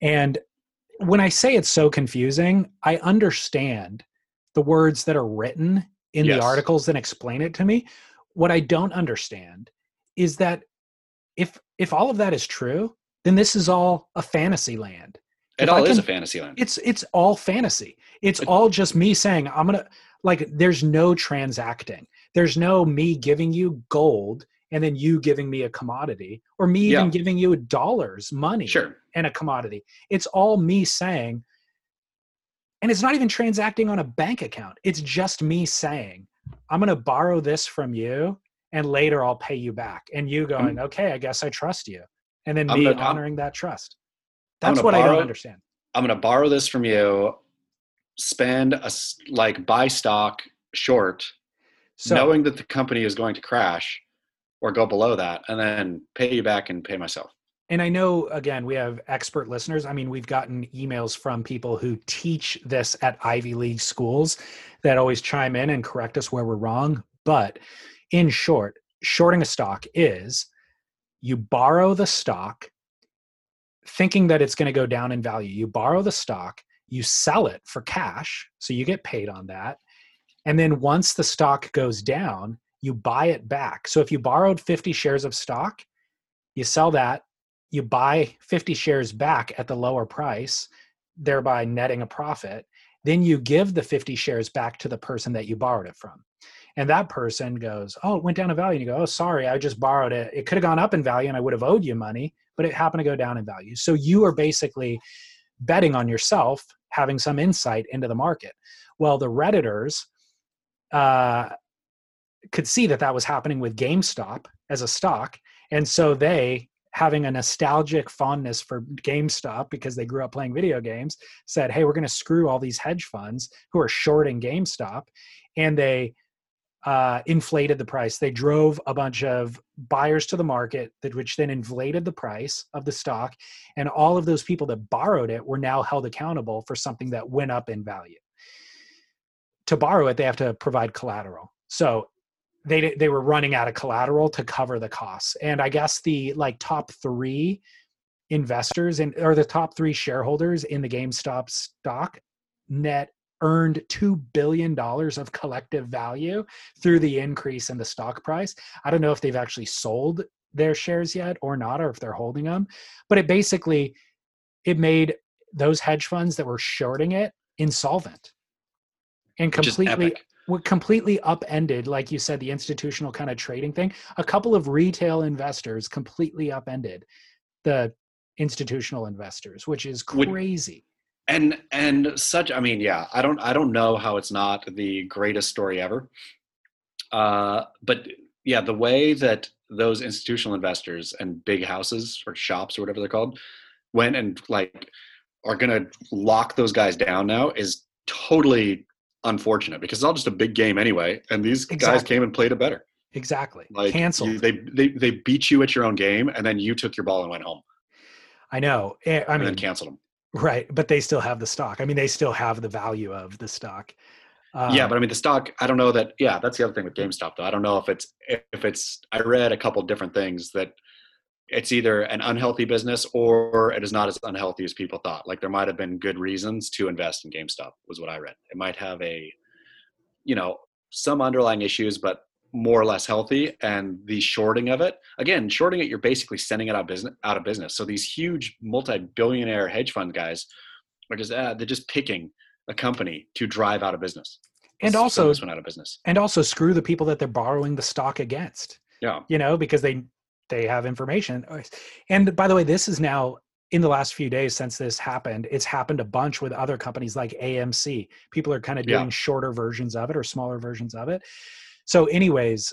And when I say it's so confusing, I understand the words that are written in Yes. the articles that explain it to me. What I don't understand is that if if all of that is true, then this is all a fantasy land. It If all is a fantasy land. It's it's all fantasy. It's all just me saying I'm gonna like. There's no transacting. There's no me giving you gold and then you giving me a commodity, or me even Yeah. giving you dollars, money, Sure. and a commodity. It's all me saying, and it's not even transacting on a bank account. It's just me saying, I'm gonna borrow this from you, and later I'll pay you back. And you going, okay, I guess I trust you, and then I'm me gonna- I'm- honoring that trust. That's what I don't understand. I'm going to borrow this from you, spend a like buy stock short, So knowing that the company is going to crash or go below that, and then pay you back and pay myself. And I know, again, we have expert listeners. I mean, we've gotten emails from people who teach this at Ivy League schools that always chime in and correct us where we're wrong. But in short, shorting a stock is you borrow the stock thinking that it's going to go down in value. You borrow the stock, you sell it for cash, so you get paid on that. And then once the stock goes down, you buy it back. So if you borrowed 50 shares of stock, you sell that, you buy 50 shares back at the lower price, thereby netting a profit. Then you give the 50 shares back to the person that you borrowed it from. And that person goes, Oh, it went down in value. And you go, Oh, sorry, I just borrowed it. It could have gone up in value and I would have owed you money, but it happened to go down in value. So you are basically betting on yourself having some insight into the market. Well, the Redditors uh, could see that that was happening with GameStop as a stock. And so they, having a nostalgic fondness for GameStop because they grew up playing video games, said, Hey, we're going to screw all these hedge funds who are shorting GameStop. And they uh, inflated the price. They drove a bunch of buyers to the market, that which then inflated the price of the stock. And all of those people that borrowed it were now held accountable for something that went up in value. To borrow it, they have to provide collateral. So they they were running out of collateral to cover the costs. And I guess the like top three investors and or the top three shareholders in the GameStop stock net earned $2 billion of collective value through the increase in the stock price. I don't know if they've actually sold their shares yet or not, or if they're holding them, but it basically, it made those hedge funds that were shorting it insolvent and completely what completely upended, like you said, the institutional kind of trading thing. A couple of retail investors completely upended the institutional investors, which is crazy. and and such i mean yeah i don't i don't know how it's not the greatest story ever uh but yeah the way that those institutional investors and big houses or shops or whatever they're called went and like are gonna lock those guys down now is totally unfortunate because it's all just a big game anyway and these guys came and played it better Exactly. like Canceled. you, they, they they beat you at your own game and then you took your ball and went home I know. Eh, I and mean, then canceled them. right, but they still have the stock. I mean, they still have the value of the stock. yeah, Um, but I mean the stock. I don't know that. Yeah, that's the other thing with GameStop though. I don't know if it's if it's. I read a couple different things that it's either an unhealthy business or it is not as unhealthy as people thought. Like there might have been good reasons to invest in GameStop was what I read. It might have a, you know, some underlying issues, but more or less healthy. And the shorting of it, again, shorting it, you're basically sending it out of business. Out of business. So these huge multi-billionaire hedge fund guys are just uh, they're just picking a company to drive out of business. And Let's also- this one out of business. and also screw the people that they're borrowing the stock against. Yeah. you know, because they they have information. Uh, and by the way, this is now in the last few days since this happened, it's happened a bunch with other companies like AMC. People are kind of Yeah. doing shorter versions of it or smaller versions of it. So, anyways,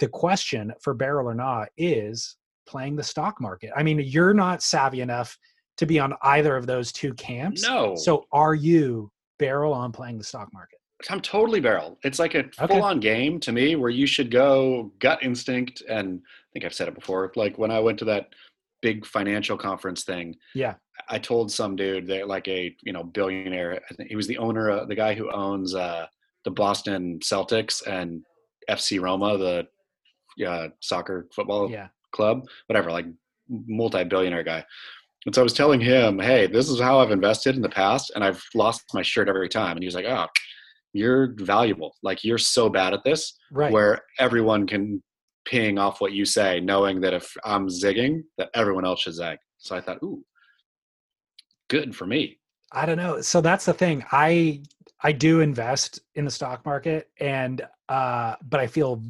the question for Barrel or Not is playing the stock market. I mean, you're not savvy enough to be on either of those two camps. No. So, are you Barrel on playing the stock market? I'm totally barrel. It's like a Okay. full on game to me where you should go gut instinct. And I think I've said it before. Like when I went to that big financial conference thing, Yeah. I told some dude that like a, you know, billionaire, he was the owner, uh, the guy who owns uh, the Boston Celtics and FC Roma, the uh, soccer football Yeah. club, whatever, like multi-billionaire guy. And so I was telling him, "Hey, this is how I've invested in the past, and I've lost my shirt every time." And he was like, "Oh, you're valuable. Like you're so bad at this, Right. where everyone can ping off what you say, knowing that if I'm zigging, that everyone else should zag." So I thought, "Ooh, good for me." I don't know. So that's the thing. I I do invest in the stock market and uh but I feel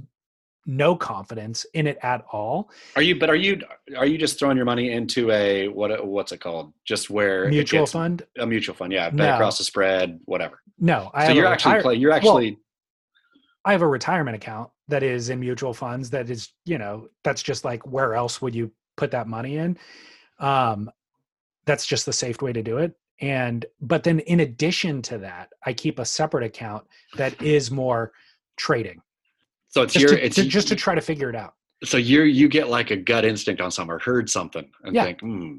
no confidence in it at all. Are you? But are you? Are you just throwing your money into a what? What's it called? Just where Mutual gets- fund? a mutual fund? Yeah, bet No. across the spread, whatever. No. I so you're actually retire- play. You're well, actually I have a retirement account that is in mutual funds that is, you know, that's just like where else would you put that money in? Um that's just the safe way to do it. And but then in addition to that, I keep a separate account that is more trading. So it's Just your to, it's to- just to try to figure it out. so you you get like a gut instinct on something or heard something and Yeah. think, hmm,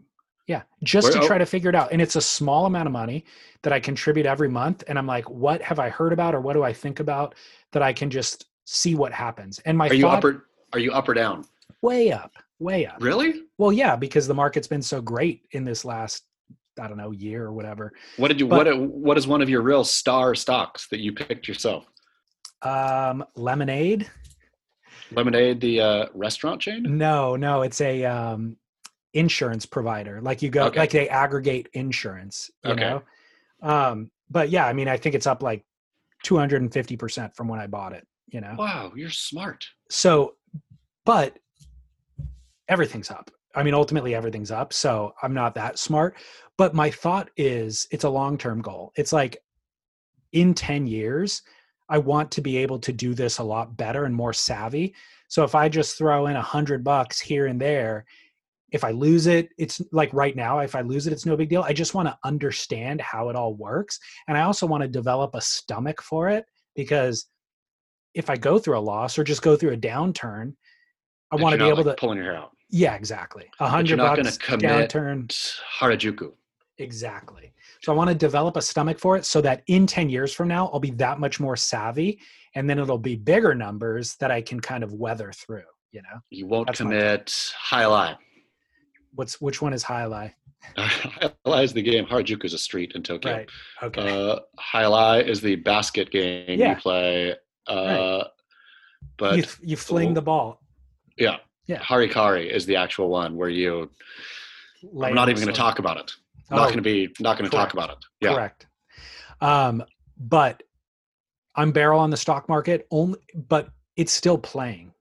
Yeah, just Where- to oh. try to figure it out. And it's a small amount of money that I contribute every month. And I'm like, what have I heard about or what do I think about that I can just see what happens? And my are you thought up or are you up or down? way up, way up. Really? Well, yeah, because the market's been so great in this last, I don't know, year or whatever. What did you But- what what is one of your real star stocks that you picked yourself? Um, lemonade? Lemonade, the uh, restaurant chain? No, no, it's a um insurance provider. Like you go Okay. like they aggregate insurance, you Okay. know. Um, but yeah, I mean, I think it's up like 250% from when I bought it, you know. Wow, you're smart. so but everything's up i mean ultimately everything's up so i'm not that smart but my thought is it's a long-term goal it's like in 10 years i want to be able to do this a lot better and more savvy so if i just throw in a hundred bucks here and there if i lose it it's like right now if i lose it it's no big deal i just want to understand how it all works and i also want to develop a stomach for it because if i go through a loss or just go through a downturn i want to be able like, to pulling your hair out. yeah exactly a hundred bucks commit. downturn Harajuku. Exactly so i want to develop a stomach for it so that in 10 years from now i'll be that much more savvy and then it'll be bigger numbers that i can kind of weather through you know You won't That's commit jai alai. what's which one is jai alai (laughs) jai alai is the game. Harajuku is a street in Tokyo. right okay Uh, jai alai is the basket game Yeah. you play. Uh, But you, you fling the ball yeah, Yeah. Harikari is the actual one where you. lay I'm not even going to talk about it. Oh, Not going to be. Not going to talk about it. Yeah. Correct. Um, but I'm barrel on the stock market only, but it's still playing.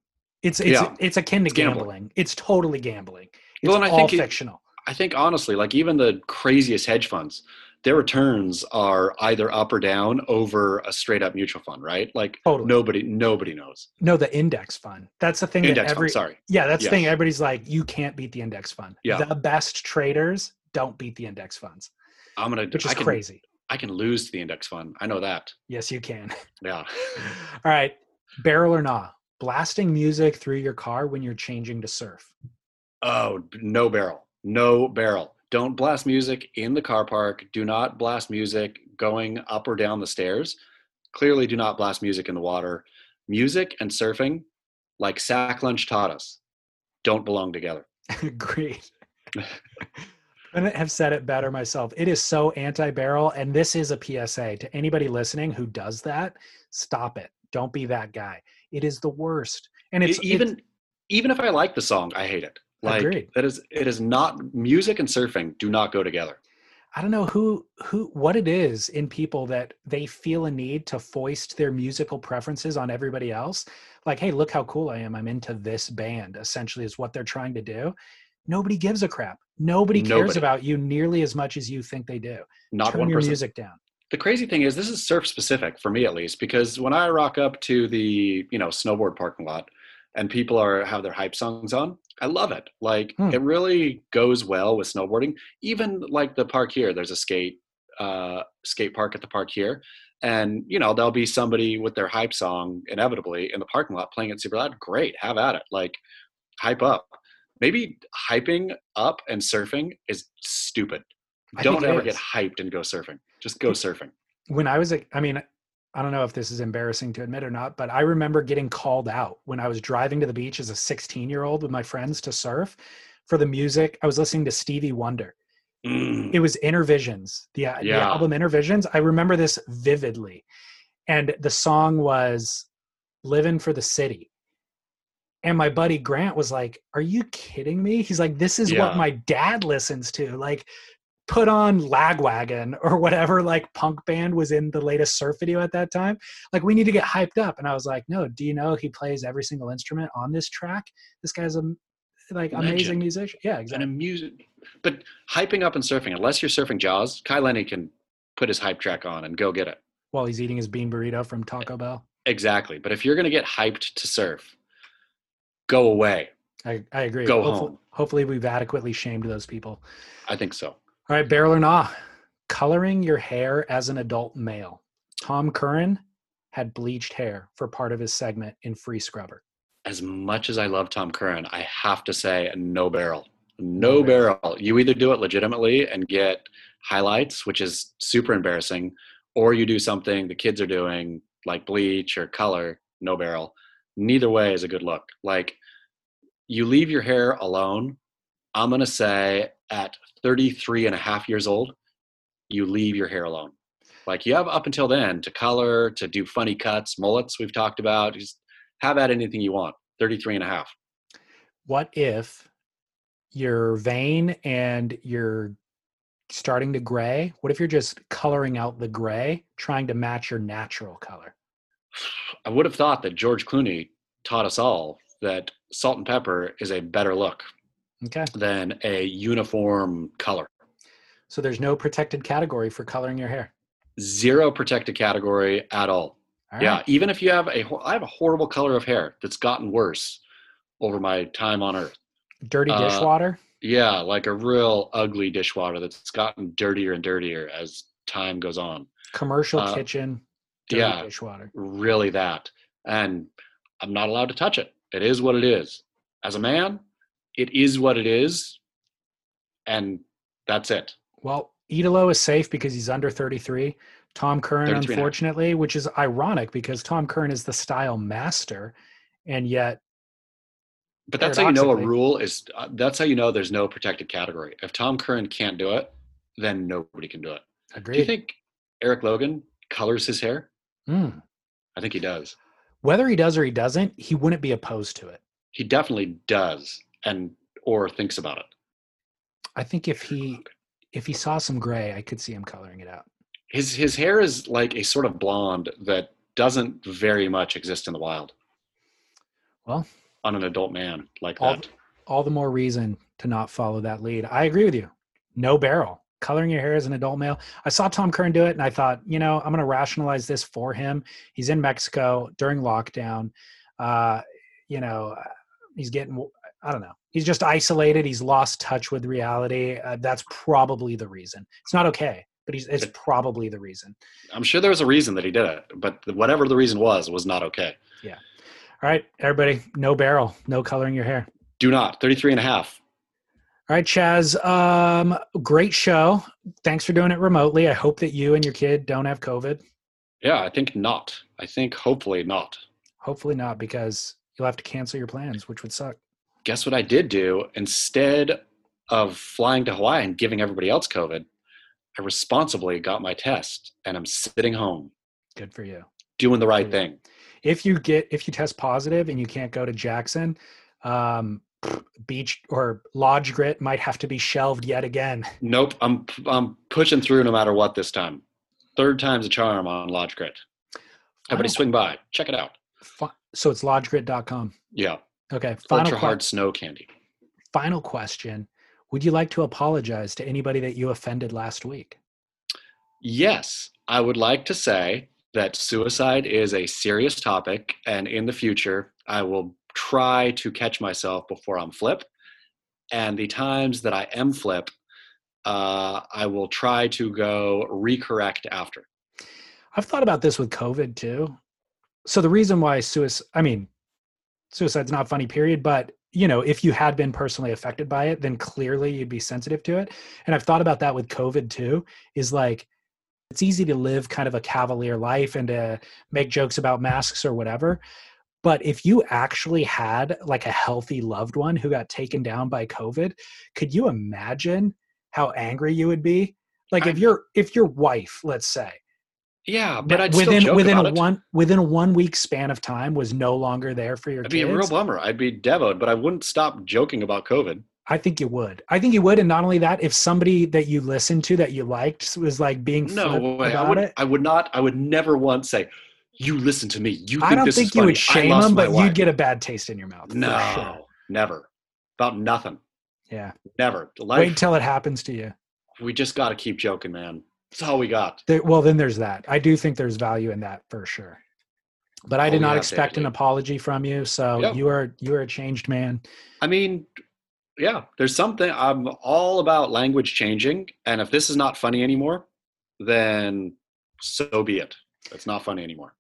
It's it's Yeah. it's akin to It's gambling. gambling. It's totally gambling. It's Well, and I all think it- fictional. I think honestly, like even the craziest hedge funds, their returns are either up or down over a straight up mutual fund, right? Like Totally. nobody nobody knows. No, the index fund. That's the thing Index that every fund, sorry. yeah, that's the thing. Everybody's like, you can't beat the index fund. Yeah. The best traders don't beat the index funds, I'm gonna. which is I can, crazy. I can lose to the index fund. I know that. Yes, you can. (laughs) Yeah. All right, barrel or not, blasting music through your car when you're changing to surf. Oh, no barrel. no barrel. Don't blast music in the car park. Do not blast music going up or down the stairs. Clearly, do not blast music in the water. Music and surfing, like sack lunch taught us, don't belong together. (laughs) Great. (laughs) Couldn't have said it better myself. It is so anti-barrel, and this is a PSA to anybody listening who does that. Stop it. Don't be that guy. It is the worst. And it's even it's- even if I like the song, I hate it. Like Agreed. that is it is not music and surfing do not go together. I don't know who who what it is in people that they feel a need to foist their musical preferences on everybody else. Like, hey, look how cool I am. I'm into this band. Essentially, is what they're trying to do. Nobody gives a crap. Nobody cares Nobody. about you nearly as much as you think they do. Not Turn one your person. music down. the crazy thing is this is surf specific for me at least because when i rock up to the you know snowboard parking lot and people are have their hype songs on i love it like Hmm. it really goes well with snowboarding even like the park here there's a skate uh skate park at the park here and you know there'll be somebody with their hype song inevitably in the parking lot playing it super loud great have at it like hype up maybe hyping up and surfing is stupid I don't ever get hyped and go surfing just go surfing when I was a, I mean, I don't know if this is embarrassing to admit or not, but I remember getting called out when I was driving to the beach as a 16 year old with my friends to surf for the music. I was listening to Stevie Wonder. Mm. It was Innervisions, the, uh, the Yeah. album Innervisions. I remember this vividly. And the song was Living for the City. And my buddy Grant was like, Are you kidding me? He's like, This is what my dad listens to. Like, put on Lagwagon or whatever like punk band was in the latest surf video at that time. Like, we need to get hyped up. And I was like, No, do you know he plays every single instrument on this track? This guy's a like amazing musician. Yeah, and exactly. a music but hyping up and surfing unless you're surfing jaws kai lenny can put his hype track on and go get it While he's eating his bean burrito from Taco Bell. exactly but if you're going to get hyped to surf go away I, I agree. Go hopefully, home. hopefully we've adequately shamed those people. i think so All right, barrel or nah, coloring your hair as an adult male. Tom Curren had bleached hair for part of his segment in Free Scrubber. as much as i love tom curren i have to say no barrel no No barrel you either do it legitimately and get highlights which is super embarrassing or you do something the kids are doing like bleach or color no barrel neither way is a good look like you leave your hair alone i'm going to say at 33 and a half years old you leave your hair alone like you have up until then to color to do funny cuts mullets we've talked about just have at anything you want 33 and a half What if you're vain and you're starting to gray? What if you're just coloring out the gray, trying to match your natural color? I would have thought that george clooney taught us all that salt and pepper is a better look Okay. than a uniform color So there's no protected category for coloring your hair. zero protected category at all All yeah even if you have a I have a horrible color of hair that's gotten worse over my time on earth Dirty Uh, dishwater. yeah like a real ugly dishwater that's gotten dirtier and dirtier as time goes on Commercial uh, kitchen. Yeah. dishwater. really that. And i'm not allowed to touch it. It is what it is. As a man it is what it is and that's it. Well, Italo is safe because he's under 33. Tom Curren, 33 and unfortunately, which is ironic because Tom Curren is the style master, and yet but that's how you know a rule is uh, that's how you know there's no protected category. If tom curren can't do it then nobody can do it. Agreed. do you think erik logan colors his hair Mm. i think he does Whether he does or he doesn't, he wouldn't be opposed to it. he definitely does and or thinks about it I think if he if he saw some gray, I could see him coloring it out. his his hair is like a sort of blonde that doesn't very much exist in the wild Well, on an adult man like all, that all the more reason to not follow that lead. I agree with you. No barrel. Coloring your hair as an adult male. I saw Tom Curren do it and I thought, you know, I'm going to rationalize this for him. He's in Mexico during lockdown. Uh, you know, he's getting, I don't know. He's just isolated. He's lost touch with reality. Uh, that's probably the reason. It's not okay, but he's, it's probably the reason. i'm sure there was a reason that he did it but whatever the reason was was not okay Yeah. All right, everybody, no barrel, no coloring your hair. do not 33 and a half All right, Chas. Um, great show. Thanks for doing it remotely. I hope that you and your kid don't have COVID. Yeah, I think not. I think hopefully not. Hopefully not, because you'll have to cancel your plans, which would suck. Guess what I did do? Instead of flying to Hawaii and giving everybody else COVID, I responsibly got my test and I'm sitting home Good for you. doing the right thing. If you get if you test positive and you can't go to Jackson, um, beach or lodge grit might have to be shelved yet again. Nope, I'm I'm pushing through no matter what this time. Third time's a charm on Lodge Grit. Everybody oh. swing by, check it out. Fi- So it's lodgegrit.com. Yeah, Okay. Final ultra que- hard snow candy. final question. Would you like to apologize to anybody that you offended last week? Yes, I would like to say that suicide is a serious topic, and in the future, I will try to catch myself before I'm flip. And the times that I am flip, uh, I will try to go recorrect after. I've thought about this with COVID too. So the reason why suicide, I mean, suicide's not funny, period. But you know, if you had been personally affected by it, then clearly you'd be sensitive to it. And I've thought about that with COVID too. Is like, it's easy to live kind of a cavalier life and to make jokes about masks or whatever. But if you actually had like a healthy loved one who got taken down by COVID, could you imagine how angry you would be? Like if your if your wife, let's say, Yeah, but I'd within within about a it. one within a one week span of time was no longer there for your It'd be a real bummer. I'd be devoed, but I wouldn't stop joking about COVID. I think you would. I think you would, and not only that, if somebody that you listened to that you liked was like being No way. I would. it, I would not. I would never once say, "You listen to me. You think I don't this think is you funny. would shame them, but wife." you'd get a bad taste in your mouth. no, sure. never. About nothing. Yeah. Never. Wait until it happens to you. we just got to keep joking, man. That's all we got. There, well, then there's that. I do think there's value in that for sure. But I Oh, did not yeah, expect an apology from you, so Yep. you are you are a changed man. I mean, yeah. There's something. I'm all about language changing, and if this is not funny anymore, then so be it. It's not funny anymore.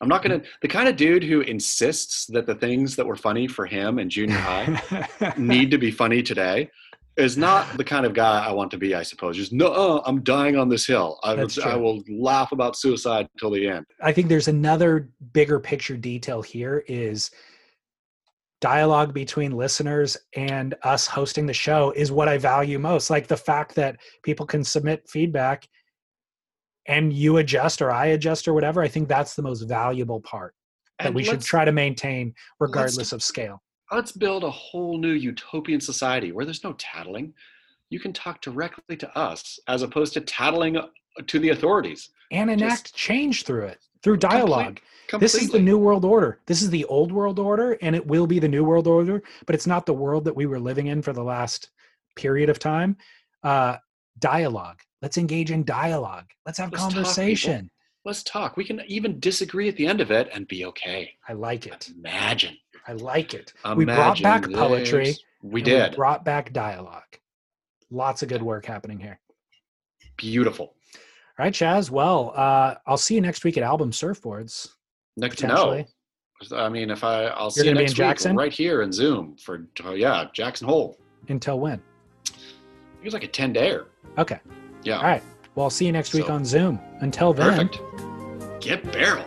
I'm not gonna. Mm-hmm. The kind of dude who insists that the things that were funny for him in junior high need to be (laughs) funny today is not the kind of guy I want to be, I suppose. Just no, I'm dying on this hill. I, will, I will laugh about suicide till the end. I think there's another bigger picture detail here is dialogue between listeners and us hosting the show is what I value most. Like the fact that people can submit feedback and you adjust or I adjust or whatever. I think that's the most valuable part that And we should try to maintain regardless of scale. Let's build a whole new utopian society where there's no tattling. You can talk directly to us as opposed to tattling uh, to the authorities. And enact Just- change through it, through Complete- dialogue. Completely. This is the new world order. This is the old world order, and it will be the new world order, but it's not the world that we were living in for the last period of time. Uh, dialogue. Let's engage in dialogue. Let's have Let's talk, conversation. Let's talk. We can even disagree at the end of it and be okay. I like it. Imagine. I like it. we brought Imagine back poetry. We did. brought back dialogue. Lots of good work happening here. Beautiful. All right, Chas. Well, uh, I'll see you next week at Album Surfboards. Next know. I mean, if I, I'll see You're you gonna be next in Jackson? week right here in Zoom for uh, yeah Jackson Hole. Until when? It was like a ten dayer. Okay. Yeah. All right. Well, I'll see you next week So- on Zoom. Until then. Perfect. Get barrel.